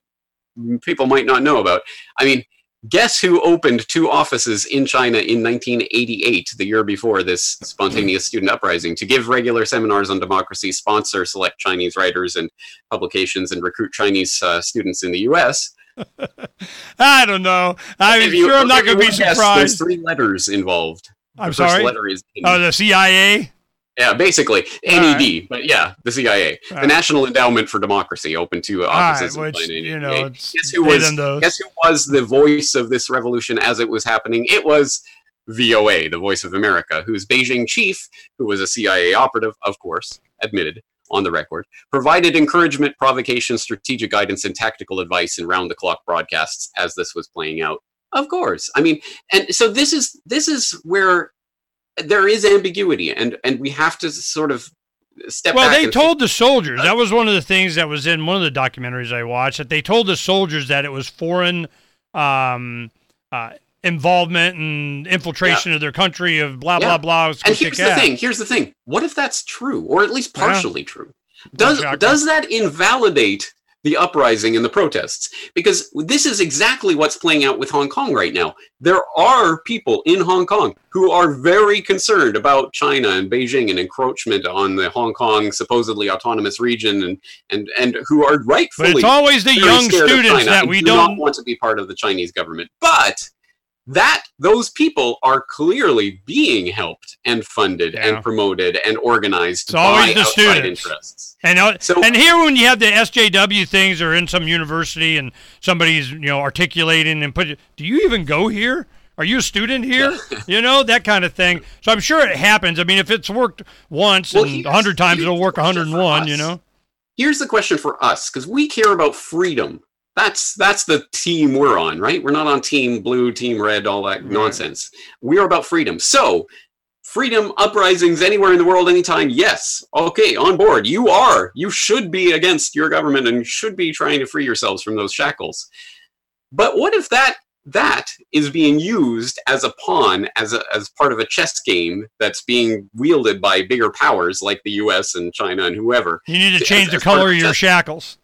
D: people might not know about. I mean, guess who opened two offices in China in 1988, the year before this spontaneous student uprising, to give regular seminars on democracy, sponsor select Chinese writers and publications, and recruit Chinese uh, students in the U.S. <laughs>
C: I don't know. I'm you, sure I'm not going to be surprised.
D: There's three letters involved.
C: I'm the sorry. letter is oh, the CIA.
D: Yeah, basically NED, right. but yeah, the CIA, the National Endowment for Democracy, open to offices.
C: Right, which, you know,
D: guess who was guess who was the voice of this revolution as it was happening? It was VOA, the Voice of America, whose Beijing chief, who was a CIA operative, of course, admitted on the record, provided encouragement, provocation, strategic guidance, and tactical advice in round-the-clock broadcasts as this was playing out. Of course, I mean, and so this is this is where there is ambiguity, and and we have to sort of step
C: well, they told the soldiers. That was one of the things that was in one of the documentaries I watched. That they told the soldiers that it was foreign um, uh, involvement and infiltration yeah. of their country of blah yeah. blah blah.
D: And here's the thing. Here's the thing. What if that's true, or at least partially yeah. true? Does does that invalidate the uprising and the protests because this is exactly what's playing out with Hong Kong right now. There are people in Hong Kong who are very concerned about China and Beijing and encroachment on the Hong Kong supposedly autonomous region and and and who are rightfully
C: But it's always the young students that we
D: do
C: don't
D: want to be part of the Chinese government. But that those people are clearly being helped and funded yeah. and promoted and organized
C: it's by the outside students. interests. And uh, so, and here when you have the SJW things or in some university and somebody's you know articulating and put, do you even go here? Are you a student here? <laughs> you know that kind of thing. So I'm sure it happens. I mean, if it's worked once well, and a hundred times, it'll work 101. You know.
D: Here's the question for us because we care about freedom that's that's the team we're on, right? We're not on team blue, team red, all that right. nonsense. We are about freedom. So, freedom uprisings anywhere in the world, anytime. Yes, okay, on board. You are. You should be against your government and should be trying to free yourselves from those shackles. But what if that that is being used as a pawn, as a, as part of a chess game that's being wielded by bigger powers like the U.S. and China and whoever?
C: You need to change as, the as color of your shackles.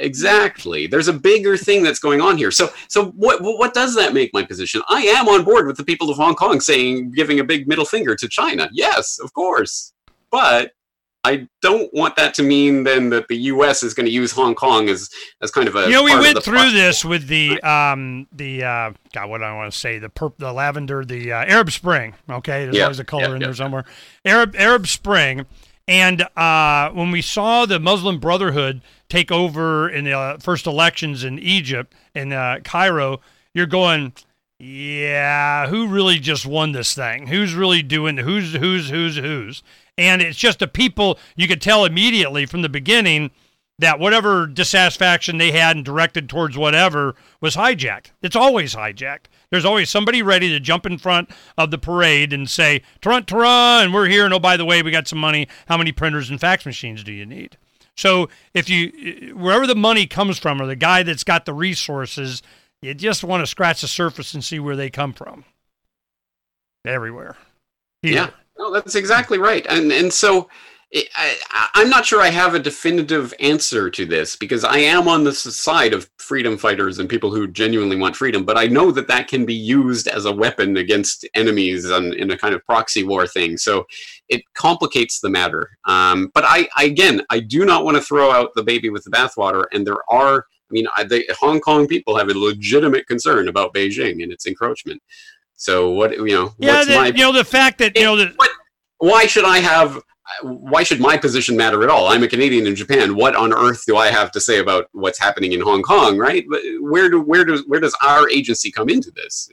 D: Exactly. There's a bigger thing that's going on here. So, so what what does that make my position? I am on board with the people of Hong Kong saying, giving a big middle finger to China. Yes, of course, but I don't want that to mean then that the U.S. is going to use Hong Kong as as kind of a.
C: You know, we went through this with the um the uh God, what do I want to say the perp the lavender the uh, Arab Spring. Okay, there's always a color in there somewhere. Arab Arab Spring, and uh, when we saw the Muslim Brotherhood take over in the uh, first elections in Egypt in uh, Cairo, you're going, yeah, who really just won this thing? Who's really doing who's who's who's who's? And it's just the people you could tell immediately from the beginning that whatever dissatisfaction they had and directed towards whatever was hijacked. It's always hijacked. There's always somebody ready to jump in front of the parade and say, Tarant, Tarant, and we're here. And oh, by the way, we got some money. How many printers and fax machines do you need? So if you wherever the money comes from or the guy that's got the resources, you just want to scratch the surface and see where they come from. Everywhere.
D: Here. Yeah. No, that's exactly right. And and so I, am not sure I have a definitive answer to this because I am on the side of freedom fighters and people who genuinely want freedom, but I know that that can be used as a weapon against enemies and in a kind of proxy war thing. So it complicates the matter. Um, but I, again, I do not want to throw out the baby with the bathwater. And there are, I mean, I, the Hong Kong people have a legitimate concern about Beijing and its encroachment. So what you know?
C: Yeah, the, my, you know the fact that you know that.
D: Why should I have why should my position matter at all? I'm a Canadian in Japan. What on earth do I have to say about what's happening in Hong Kong? Right? But Where do where does where does our agency come into this?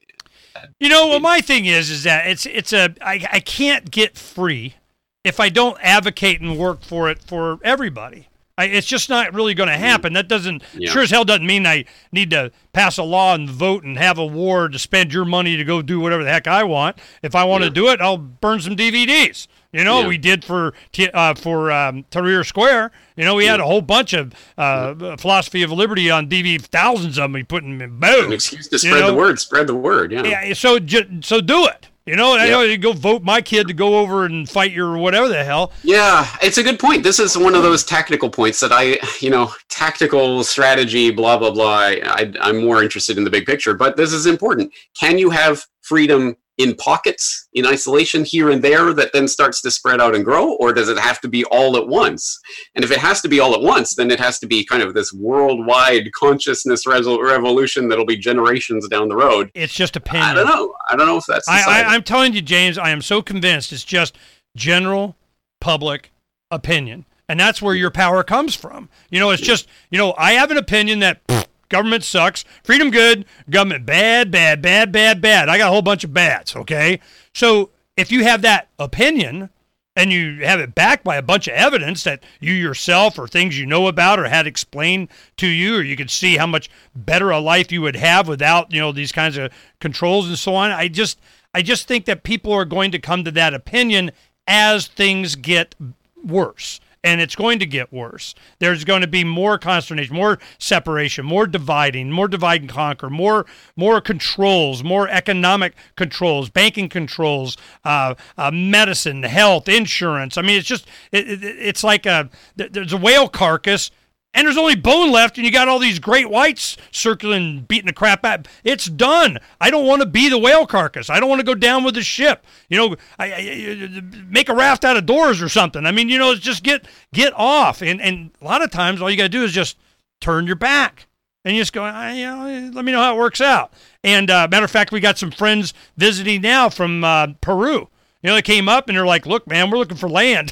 C: You know, well, my thing is, is that it's it's a I, I can't get free if I don't advocate and work for it for everybody. I, it's just not really going to mm. happen. That doesn't yeah. sure as hell doesn't mean I need to pass a law and vote and have a war to spend your money to go do whatever the heck I want. If I want yeah. to do it, I'll burn some DVDs. You know,
D: Yeah.
C: we did for uh, for um, Tahrir Square. You know, we had a whole bunch of uh, philosophy of liberty on DV, thousands of them. We put them in boom.
D: An excuse to
C: You
D: spread
C: know?
D: the word. Spread the word. Yeah.
C: Yeah, so ju- so do it. You know, I know you go vote my kid to go over and fight your whatever the hell.
D: Yeah, it's a good point. This is one of those tactical points that I, you know, tactical strategy, blah blah blah. I, I'm more interested in the big picture, but this is important. Can you have freedom in pockets, in isolation here and there, that then starts to spread out and grow, or does it have to be all at once? And if it has to be all at once, then it has to be kind of this worldwide consciousness resol- revolution that'll be generations down the road.
C: It's just opinion.
D: I don't know. I don't know if that's.
C: I, I, i'm telling you, James, I am so convinced it's just general public opinion. And that's where your power comes from. You know, it's just, you know, I have an opinion that government sucks, freedom good, government bad, bad, bad, bad, bad. I got a whole bunch of bads, okay? So if you have that opinion and you have it backed by a bunch of evidence that you yourself or things you know about or had explained to you, or you could see how much better a life you would have without, you know, these kinds of controls and so on. I just I just think that people are going to come to that opinion as things get worse. And it's going to get worse. There's going to be more consternation, more separation, more dividing, more divide and conquer, more more controls, more economic controls, banking controls, uh, uh, medicine, health, insurance. I mean, it's just it, it, it's like a there's a whale carcass and there's only bone left, and you got all these great whites circling, beating the crap out. It's done. I don't want to be the whale carcass. I don't want to go down with the ship. You know, I, I, make a raft out of doors or something. I mean, you know, just get get off. And and a lot of times, all you got to do is just turn your back and you just go, you know, let me know how it works out. And uh, matter of fact, we got some friends visiting now from uh, Peru. You know, they came up and they're like, "Look, man, we're looking for land."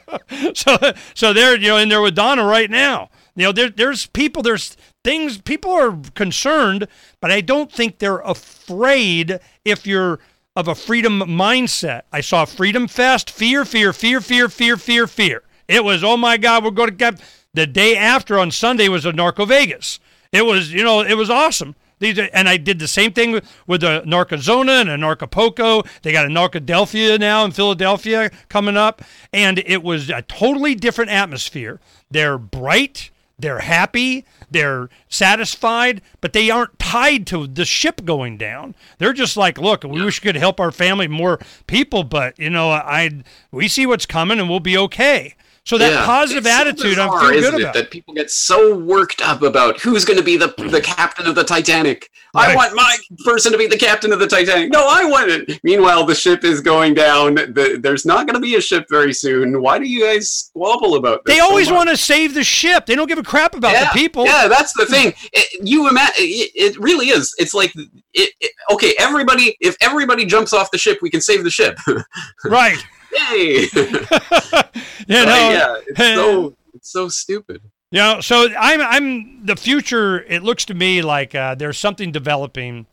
C: <laughs> so, so they're you know in there with Donna right now. You know, there, there's people, there's things. People are concerned, but I don't think they're afraid if you're of a freedom mindset. I saw Freedom Fest, fear, fear, fear, fear, fear, fear, fear. It was, oh my God, we're going to get. The day after on Sunday was AnarchoVegas. It was, you know, it was awesome. These are, and I did the same thing with, with the Anarchozona and Anarchapulco. They got Anarchodelphia now in Philadelphia coming up, and it was a totally different atmosphere. They're bright, they're happy, they're satisfied, but they aren't tied to the ship going down. They're just like, look, we wish we could help our family more people, but you know, I we see what's coming and we'll be okay. So that
D: Yeah.
C: positive
D: It's so
C: attitude, I'm
D: bizarre,
C: feeling
D: isn't
C: good about.
D: That people get so worked up about who's going to be the the <clears throat> captain of the Titanic. I want my person to be the captain of the Titanic. No, I want it. Meanwhile, the ship is going down. The, there's not going to be a ship very soon. Why do you guys squabble about this?
C: They always
D: much?
C: want to save the ship. They don't give a crap about
D: yeah,
C: the people.
D: Yeah, that's the thing. It, you imagine it, it really is. It's like it, okay, everybody. If everybody jumps off the ship, we can save the ship. <laughs>
C: Right.
D: Yay! <laughs>
C: You know,
D: yeah, it's so it's so stupid.
C: You know, so I'm I'm the future. It looks to me like uh, there's something developing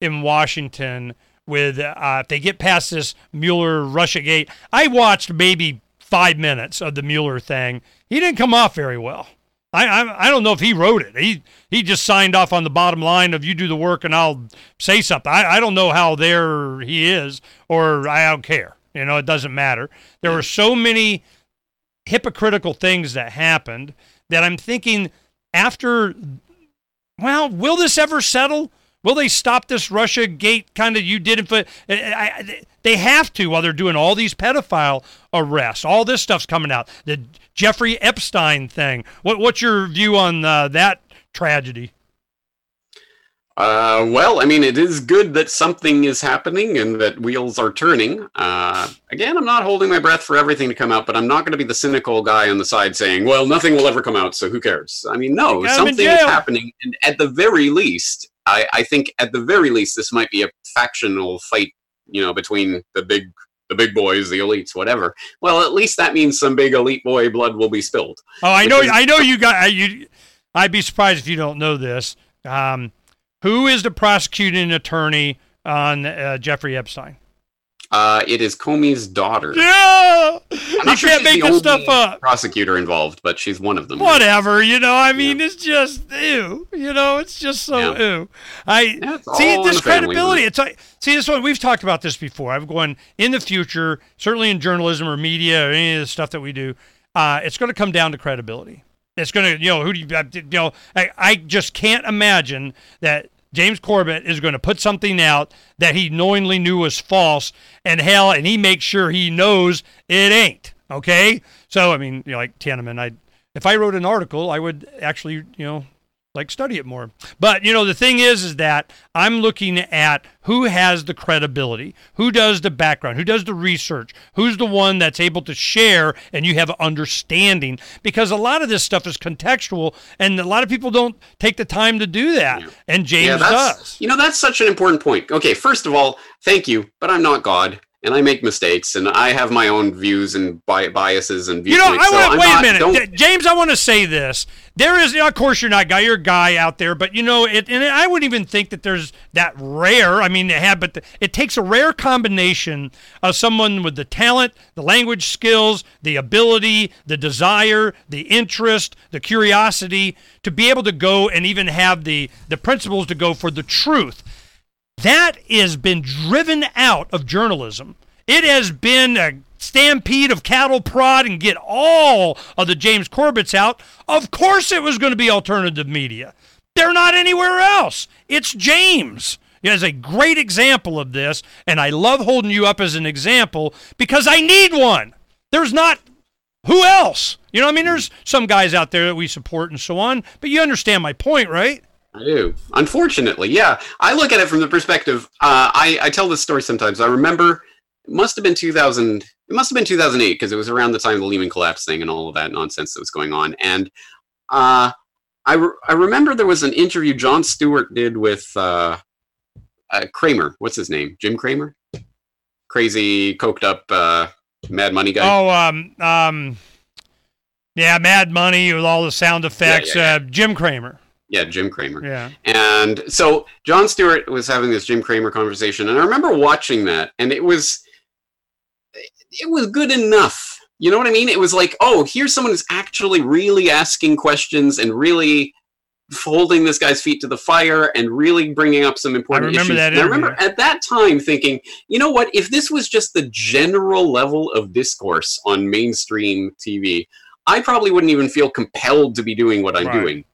C: in Washington with uh, if they get past this Mueller Russia gate. I watched maybe five minutes of the Mueller thing. He didn't come off very well. I, I I don't know if he wrote it. He he just signed off on the bottom line of you do the work and I'll say something. I, I don't know how there he is or I don't care. You know, it doesn't matter. There were so many hypocritical things that happened that I'm thinking after, well, will this ever settle? Will they stop this Russia gate kind of you did it? For, I, I, they have to while they're doing all these pedophile arrests. All this stuff's coming out. The Jeffrey Epstein thing. What, what's your view on uh, that tragedy?
D: Uh, well, I mean, it is good that something is happening and that wheels are turning. Uh, again, I'm not holding my breath for everything to come out, but I'm not going to be the cynical guy on the side saying, "Well, nothing will ever come out, so who cares?" I mean, no,
C: You got 'em in
D: something is happening, and at the very least, I, I think at the very least, this might be a factional fight, you know, between the big. The big boys, the elites, whatever. Well, at least that means some big elite boy blood will be spilled.
C: Oh, I know.
D: Because-
C: I know you got. You. I'd be surprised if you don't know this. Um, who is the prosecuting attorney on uh, Jeffrey Epstein?
D: Uh, it is Comey's daughter.
C: Yeah, you
D: not sure
C: can't make
D: the
C: this stuff up.
D: Prosecutor involved, but she's one of them.
C: Whatever, you know. I mean, it's just ew. You know, it's just so
D: Yeah.
C: ew. I
D: Yeah,
C: see this
D: family,
C: credibility. It's like see this one. We've talked about this before. I'm going in the future, certainly in journalism or media or any of the stuff that we do. Uh, it's going to come down to credibility. It's going to, you know, who do you, you know, I, I just can't imagine that James Corbett is going to put something out that he knowingly knew was false and hell, and he makes sure he knows it ain't. Okay. So, I mean, you know, like Tiananmen, I, if I wrote an article, I would actually, you know, like study it more. But you know, the thing is, is that I'm looking at who has the credibility, who does the background, who does the research, who's the one that's able to share, and you have understanding. Because a lot of this stuff is contextual, and a lot of people don't take the time to do that. And James
D: yeah,
C: does.
D: you know that's such an important point. Okay, first of all, thank you, but I'm not God, and I make mistakes, and I have my own views and bi- biases and views.
C: You know. I
D: so
C: want wait
D: not-
C: a minute,
D: don't-
C: James. I want to say this. There is, of course, you're not guy. You're a guy out there, but you know it. And I wouldn't even think that there's that rare. I mean, they have, but the, it takes a rare combination of someone with the talent, the language skills, the ability, the desire, the interest, the curiosity to be able to go and even have the the principles to go for the truth. That has been driven out of journalism. It has been a stampede of cattle prod and get all of the James Corbett's out. Of course, it was going to be alternative media. They're not anywhere else. It's James. He is a great example of this, and I love holding you up as an example because I need one. There's not who else? You know, I mean, there's some guys out there that we support and so on, but you understand my point, right?
D: I do. Unfortunately, yeah. I look at it from the perspective. Uh, I I tell this story sometimes. I remember it must have been 2000. It must have been 2008 because it was around the time of the Lehman collapse thing and all of that nonsense that was going on. And uh, I re- I remember there was an interview Jon Stewart did with uh, uh, Cramer. What's his name? Jim Cramer. Crazy, coked up, uh, Mad Money guy.
C: Oh, um, um, yeah, Mad Money with all the sound effects.
D: yeah,
C: Uh, Jim Cramer.
D: Yeah, Jim Cramer.
C: Yeah.
D: And so Jon Stewart was having this Jim Cramer conversation, and I remember watching that, and it was it was good enough. You know what I mean? It was like, oh, here's someone who's actually really asking questions and really holding this guy's feet to the fire and really bringing up some important
C: remember
D: issues.
C: that
D: And I remember at that time thinking, you know what? If this was just the general level of discourse on mainstream TV, I probably wouldn't even feel compelled to be doing what I'm
C: Right.
D: doing.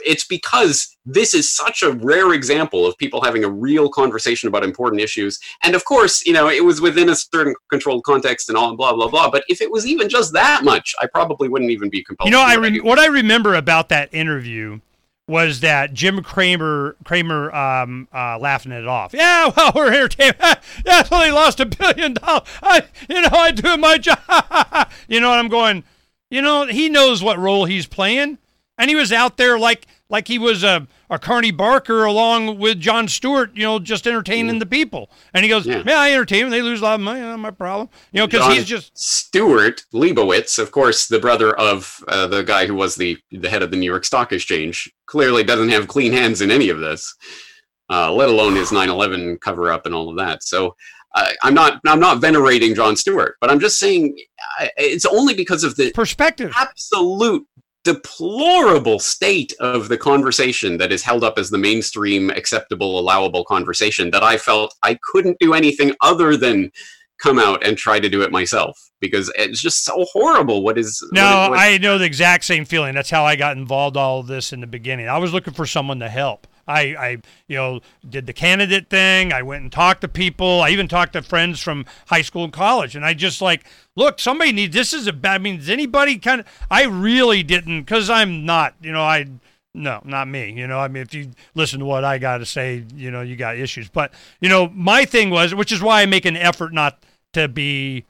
D: It's because this is such a rare example of people having a real conversation about important issues. And of course, you know, it was within a certain controlled context and all blah blah blah. But if it was even just that much, I probably wouldn't even be compelled.
C: You know,
D: to
C: I
D: what
C: rem-
D: do.
C: what I remember about that interview was that Jim Cramer Cramer um, uh, laughing it off. Yeah, <laughs> well, we're entertained. <laughs> yeah, well, he lost a billion dollars. I, you know, I do my <laughs> job. you know, and I'm going. You know, he knows what role he's playing, and he was out there like like he was a, a Carney Barker along with Jon Stewart. You know, just entertaining the people. And he goes,
D: Yeah.
C: "Yeah, I entertain them. They lose a lot of money. Not my problem." You know, because he's just
D: Stuart Leibowitz, of course, the brother of uh, the guy who was the the head of the New York Stock Exchange, clearly doesn't have clean hands in any of this, uh, let alone his 9/11 cover up and all of that. So. Uh, I'm not. I'm not venerating Jon Stewart, but I'm just saying I, it's only because of the
C: perspective.
D: absolute deplorable state of the conversation that is held up as the mainstream acceptable allowable conversation that i felt i couldn't do anything other than come out and try to do it myself because it's just so horrible what is
C: No,
D: is- what-
C: I know the exact same feeling. That's how I got involved all of this in the beginning. I was looking for someone to help. I, I, you know, did the candidate thing. I went and talked to people. I even talked to friends from high school and college. And I just like, look, somebody needs. This is a bad. I mean, does anybody kind of? I really didn't because I'm not. You know, I. No, not me. You know, I mean, if you listen to what I got to say, you know, you got issues. But you know, my thing was, which is why I make an effort not to be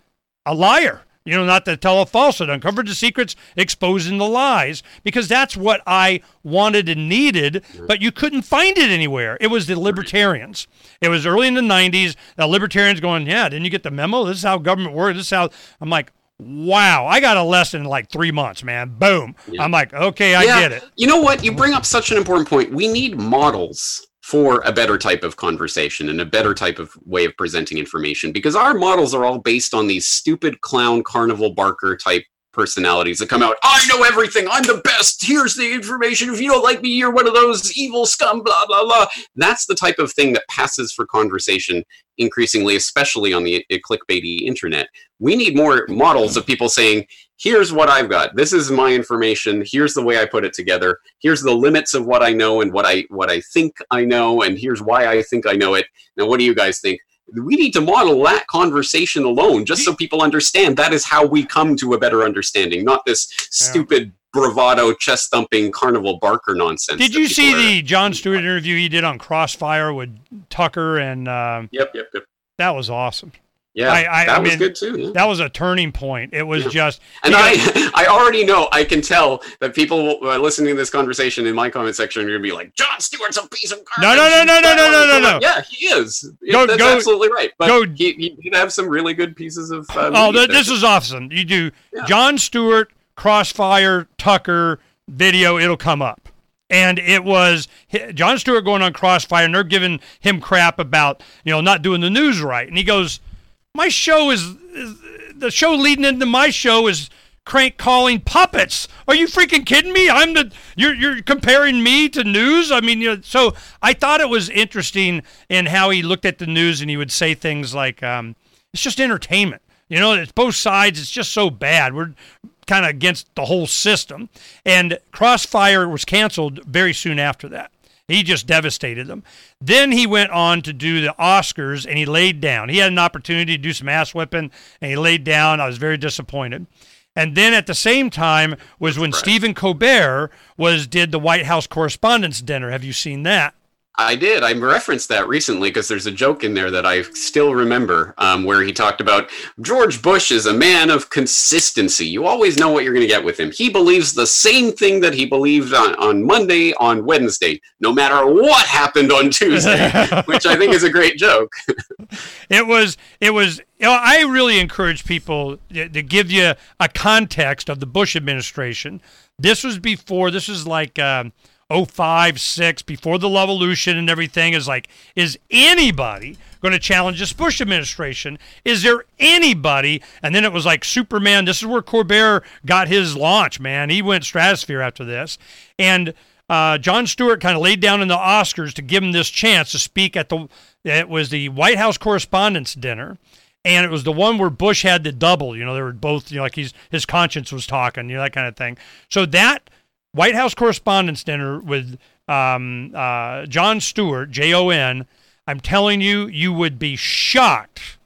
C: a liar. You know, not to tell a falsehood, uncover the secrets, exposing the lies, because that's what I wanted and needed, but you couldn't find it anywhere. It was the libertarians. It was early in the 90s, the libertarians going, Yeah, didn't you get the memo? This is how government works. This is how. I'm like, Wow, I got a lesson in like three months, man. Boom. I'm like, Okay, I
D: Yeah,
C: get it.
D: You know what? You bring up such an important point. We need models for a better type of conversation and a better type of way of presenting information because our models are all based on these stupid clown carnival barker type personalities that come out i know everything. I'm the best. Here's the information. If you don't like me you're one of those evil scum blah blah blah. That's the type of thing that passes for conversation increasingly especially on the eh, clickbaity internet. We need more models of people saying here's what i've got. This is my information. Here's the way i put it together. Here's the limits of what i know and what i what i think i know and here's why i think i know it. Now what do you guys think we need to model that conversation alone just so people understand that is how we come to a better understanding not this stupid bravado chest thumping carnival barker nonsense
C: did you see the jon stewart interview he did on crossfire with tucker and um,
D: yep yep yep.
C: that was awesome
D: yeah, I, I, that I was good too. Yeah.
C: That was a turning point. It was yeah. just,
D: and I, <laughs> I already know, I can tell that people uh, listening to this conversation in my comment section are going to be like, "Jon Stewart's a piece of
C: garbage." No, no, no, no, no, no, no, no, no.
D: Yeah, he is. Go, That's go, absolutely right. But go, he, he did have some really good pieces of. Uh,
C: oh, this is awesome. You do yeah. Jon Stewart, Crossfire, Tucker video. It'll come up and it was Jon Stewart going on Crossfire, and they're giving him crap about you know not doing the news right, and he goes, my show is, is the show leading into my show is crank calling puppets. Are you freaking kidding me? I'm the you're you're comparing me to news. I mean, you know, so I thought it was interesting in how he looked at the news and he would say things like, um, "It's just entertainment." You know, it's both sides. It's just so bad. We're kind of against the whole system. And Crossfire was canceled very soon after that. He just devastated them. Then he went on to do the Oscars and he laid down. He had an opportunity to do some ass whipping and he laid down. I was very disappointed. And then at the same time was when right. Stephen Colbert was did the White House Correspondents' Dinner. Have you seen that?
D: I did. I referenced that recently because there's a joke in there that I still remember um, where he talked about George Bush is a man of consistency. You always know what you're going to get with him. He believes the same thing that he believed on, on Monday, on Wednesday, no matter what happened on Tuesday, <laughs> which I think is a great joke. <laughs>
C: it was, it was, you know, I really encourage people to, to give you a context of the Bush administration. This was before, this was like, um, 05, 6, before the Levolution and everything is like, is anybody going to challenge this Bush administration? Is there anybody? And then it was like Superman. This is where Colbert got his launch, man. He went stratosphere after this. And uh, Jon Stewart kind of laid down in the Oscars to give him this chance to speak at the, it was the White House Correspondents' Dinner and it was the one where Bush had the double. You know, they were both, you know, like he's his conscience was talking, you know, that kind of thing. So that White House Correspondents' Dinner with um, uh, Jon Stewart, J O N. I'm telling you, you would be shocked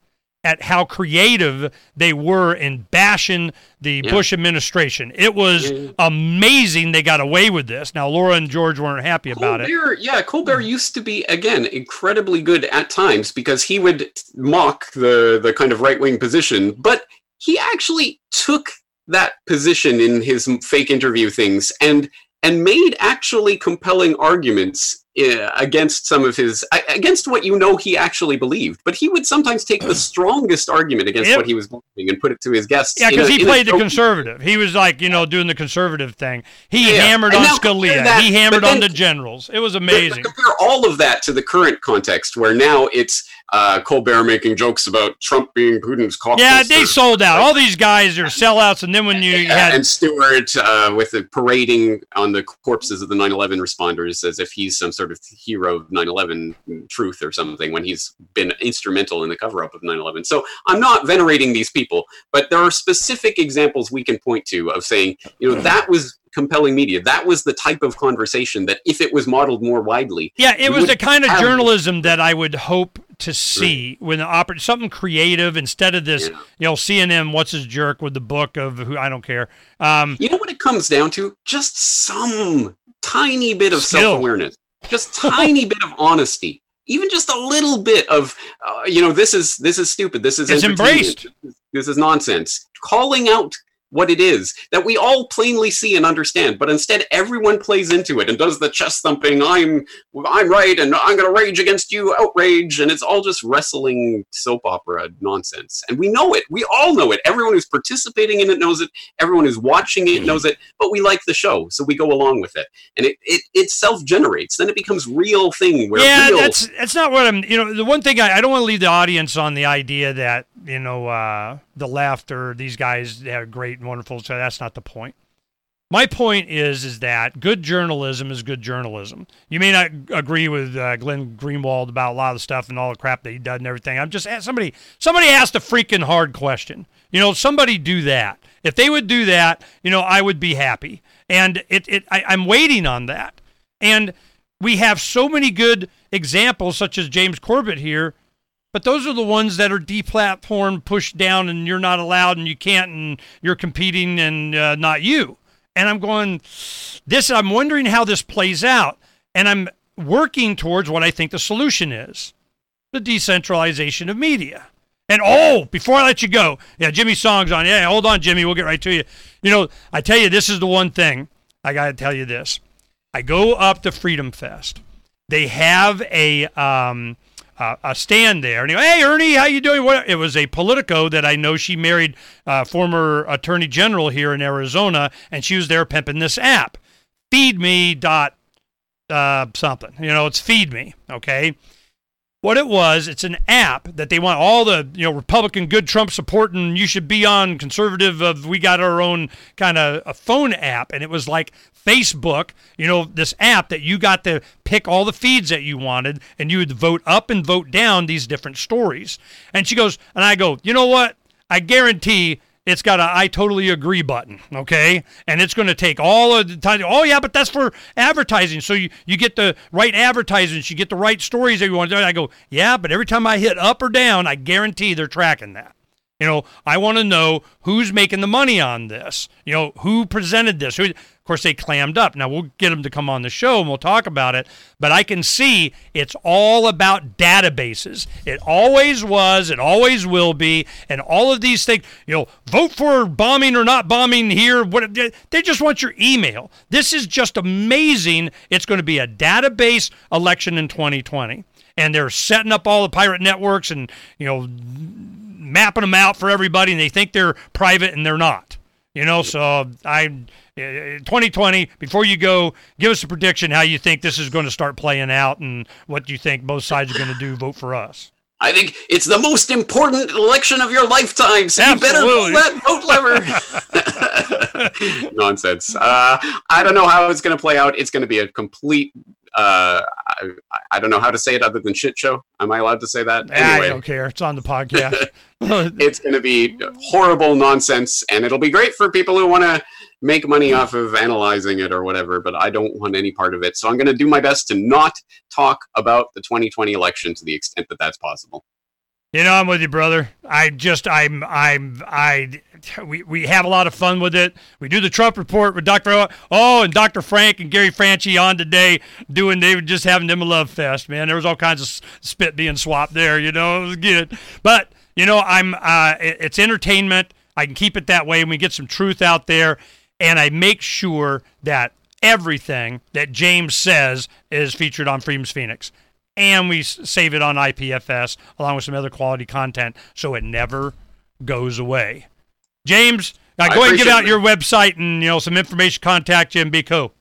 C: at how creative they were in bashing the yeah. Bush administration. It was yeah. amazing they got away with this. Now, Laura and George weren't happy
D: Colbert,
C: about it.
D: Yeah, Colbert used to be, again, incredibly good at times because he would mock the, the kind of right wing position, but he actually took that position in his fake interview things and and made actually compelling arguments uh, against some of his against what you know he actually believed. But he would sometimes take the strongest argument against yep. what he was believing and put it to his guests
C: yeah because he played the conservative. He was like you know doing the conservative thing. He yeah. hammered and on scalia. that, he hammered then, on the generals. It was amazing.
D: compare all of that to the current context where now it's uh, Colbert making jokes about Trump being Putin's caucus.
C: Yeah, they sold out. All these guys are sellouts. And then when you had
D: and Stewart uh, with the parading on the corpses of the 9/11 responders as if he's some sort of hero of 9/11 truth or something when he's been instrumental in the cover-up of 9/11. So I'm not venerating these people, but there are specific examples we can point to of saying, you know, that was compelling media. That was the type of conversation that, if it was modeled more widely,
C: yeah, it was the kind of journalism that I would hope to see right. when the oper- something creative instead of this, yeah. you know, CNN what's his jerk with the book of who I don't care. Um,
D: you know what it comes down to? Just some tiny bit of self awareness, just <laughs> tiny bit of honesty, even just a little bit of, uh, you know, this is this is stupid. This is
C: it's embraced.
D: This is nonsense. Calling out what it is that we all plainly see and understand, but instead everyone plays into it and does the chest thumping. I'm I'm right, and I'm going to rage against you, outrage, and it's all just wrestling soap opera nonsense. And we know it. We all know it. Everyone who's participating in it knows it. Everyone who's watching it knows it. But we like the show, so we go along with it, and it it, it self generates. Then it becomes real thing. Where
C: yeah,
D: real,
C: that's that's not what I'm. You know, the one thing I, I don't want to leave the audience on the idea that you know uh, the laughter these guys are great and wonderful. So that's not the point. My point is is that good journalism is good journalism. You may not agree with uh, Glenn Greenwald about a lot of the stuff and all the crap that he does and everything. I'm just somebody somebody asked a freaking hard question. You know, somebody do that. If they would do that, you know, I would be happy. And it, it I, I'm waiting on that. And we have so many good examples, such as James Corbett here, but those are the ones that are deplatformed, pushed down, and you're not allowed, and you can't, and you're competing, and uh, not you. And I'm going, this. I'm wondering how this plays out, and I'm working towards what I think the solution is: the decentralization of media. And oh, before I let you go, yeah, Jimmy Song's on. Yeah, hold on, Jimmy. We'll get right to you. You know, I tell you, this is the one thing I got to tell you this. I go up to Freedom Fest. They have a um, uh, a stand there. And he, hey, Ernie, how you doing? What? It was a Politico that I know she married uh, former Attorney General here in Arizona, and she was there pimping this app, Feed Me dot uh, something. You know, it's Feed Me. Okay. What it was, it's an app that they want all the you know Republican good Trump supporting. You should be on conservative. Of we got our own kind of a phone app, and it was like Facebook, you know, this app that you got to pick all the feeds that you wanted and you would vote up and vote down these different stories. And she goes, and I go, you know what? I guarantee it's got a I totally agree button, okay? And it's going to take all of the time. Oh, yeah, but that's for advertising. So you, you get the right advertisements, you get the right stories that you want. I go, yeah, but every time I hit up or down, I guarantee they're tracking that. You know, I want to know who's making the money on this. You know, who presented this? Who, of course, they clammed up. Now, we'll get them to come on the show and we'll talk about it. But I can see it's all about databases. It always was, it always will be. And all of these things, you know, vote for bombing or not bombing here. What They just want your email. This is just amazing. It's going to be a database election in 2020. And they're setting up all the pirate networks and, you know, mapping them out for everybody. And they think they're private and they're not. You know, so I 2020, before you go, give us a prediction how you think this is going to start playing out and what you think both sides are going to do. Vote for us.
D: I think it's the most important election of your lifetime, so Absolutely. you better pull that vote lever. <laughs> <laughs> Nonsense. Uh, I don't know how it's going to play out. It's going to be a complete. Uh, I, I, don't know how to say it other than shit show. Am I allowed to say that?
C: Anyway. I don't care. It's on the podcast. <laughs> <laughs>
D: it's going to be horrible nonsense, and it'll be great for people who want to make money off of analyzing it or whatever, but I don't want any part of it. So I'm going to do my best to not talk about the 2020 election to the extent that that's possible.
C: You know, I'm with you, brother. I just, I'm, I'm, I, <laughs> we, we have a lot of fun with it. We do the Trump report with Dr. Oh, and Dr. Frank and Gary Franchi on today doing, they were just having them a love fest, man. There was all kinds of spit being swapped there, you know, it was good. But, you know, I'm, uh, it's entertainment. I can keep it that way and we get some truth out there and I make sure that everything that James says is featured on Freedom's Phoenix. And we save it on IPFS along with some other quality content so it never goes away. James, uh, go ahead and give out your website and you know some information. Contact and be cool.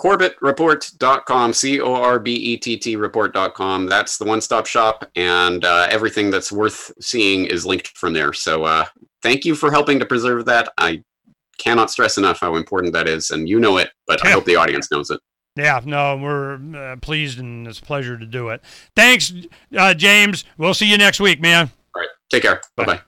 D: CorbettReport.com, C O R B E T T report.com. That's the one stop shop, and uh, everything that's worth seeing is linked from there. So uh, thank you for helping to preserve that. I cannot stress enough how important that is, and you know it, but yeah. I hope the audience knows it.
C: Yeah, no, we're uh, pleased and it's a pleasure to do it. Thanks, uh, James. We'll see you next week, man.
D: All right. Take care. Bye bye.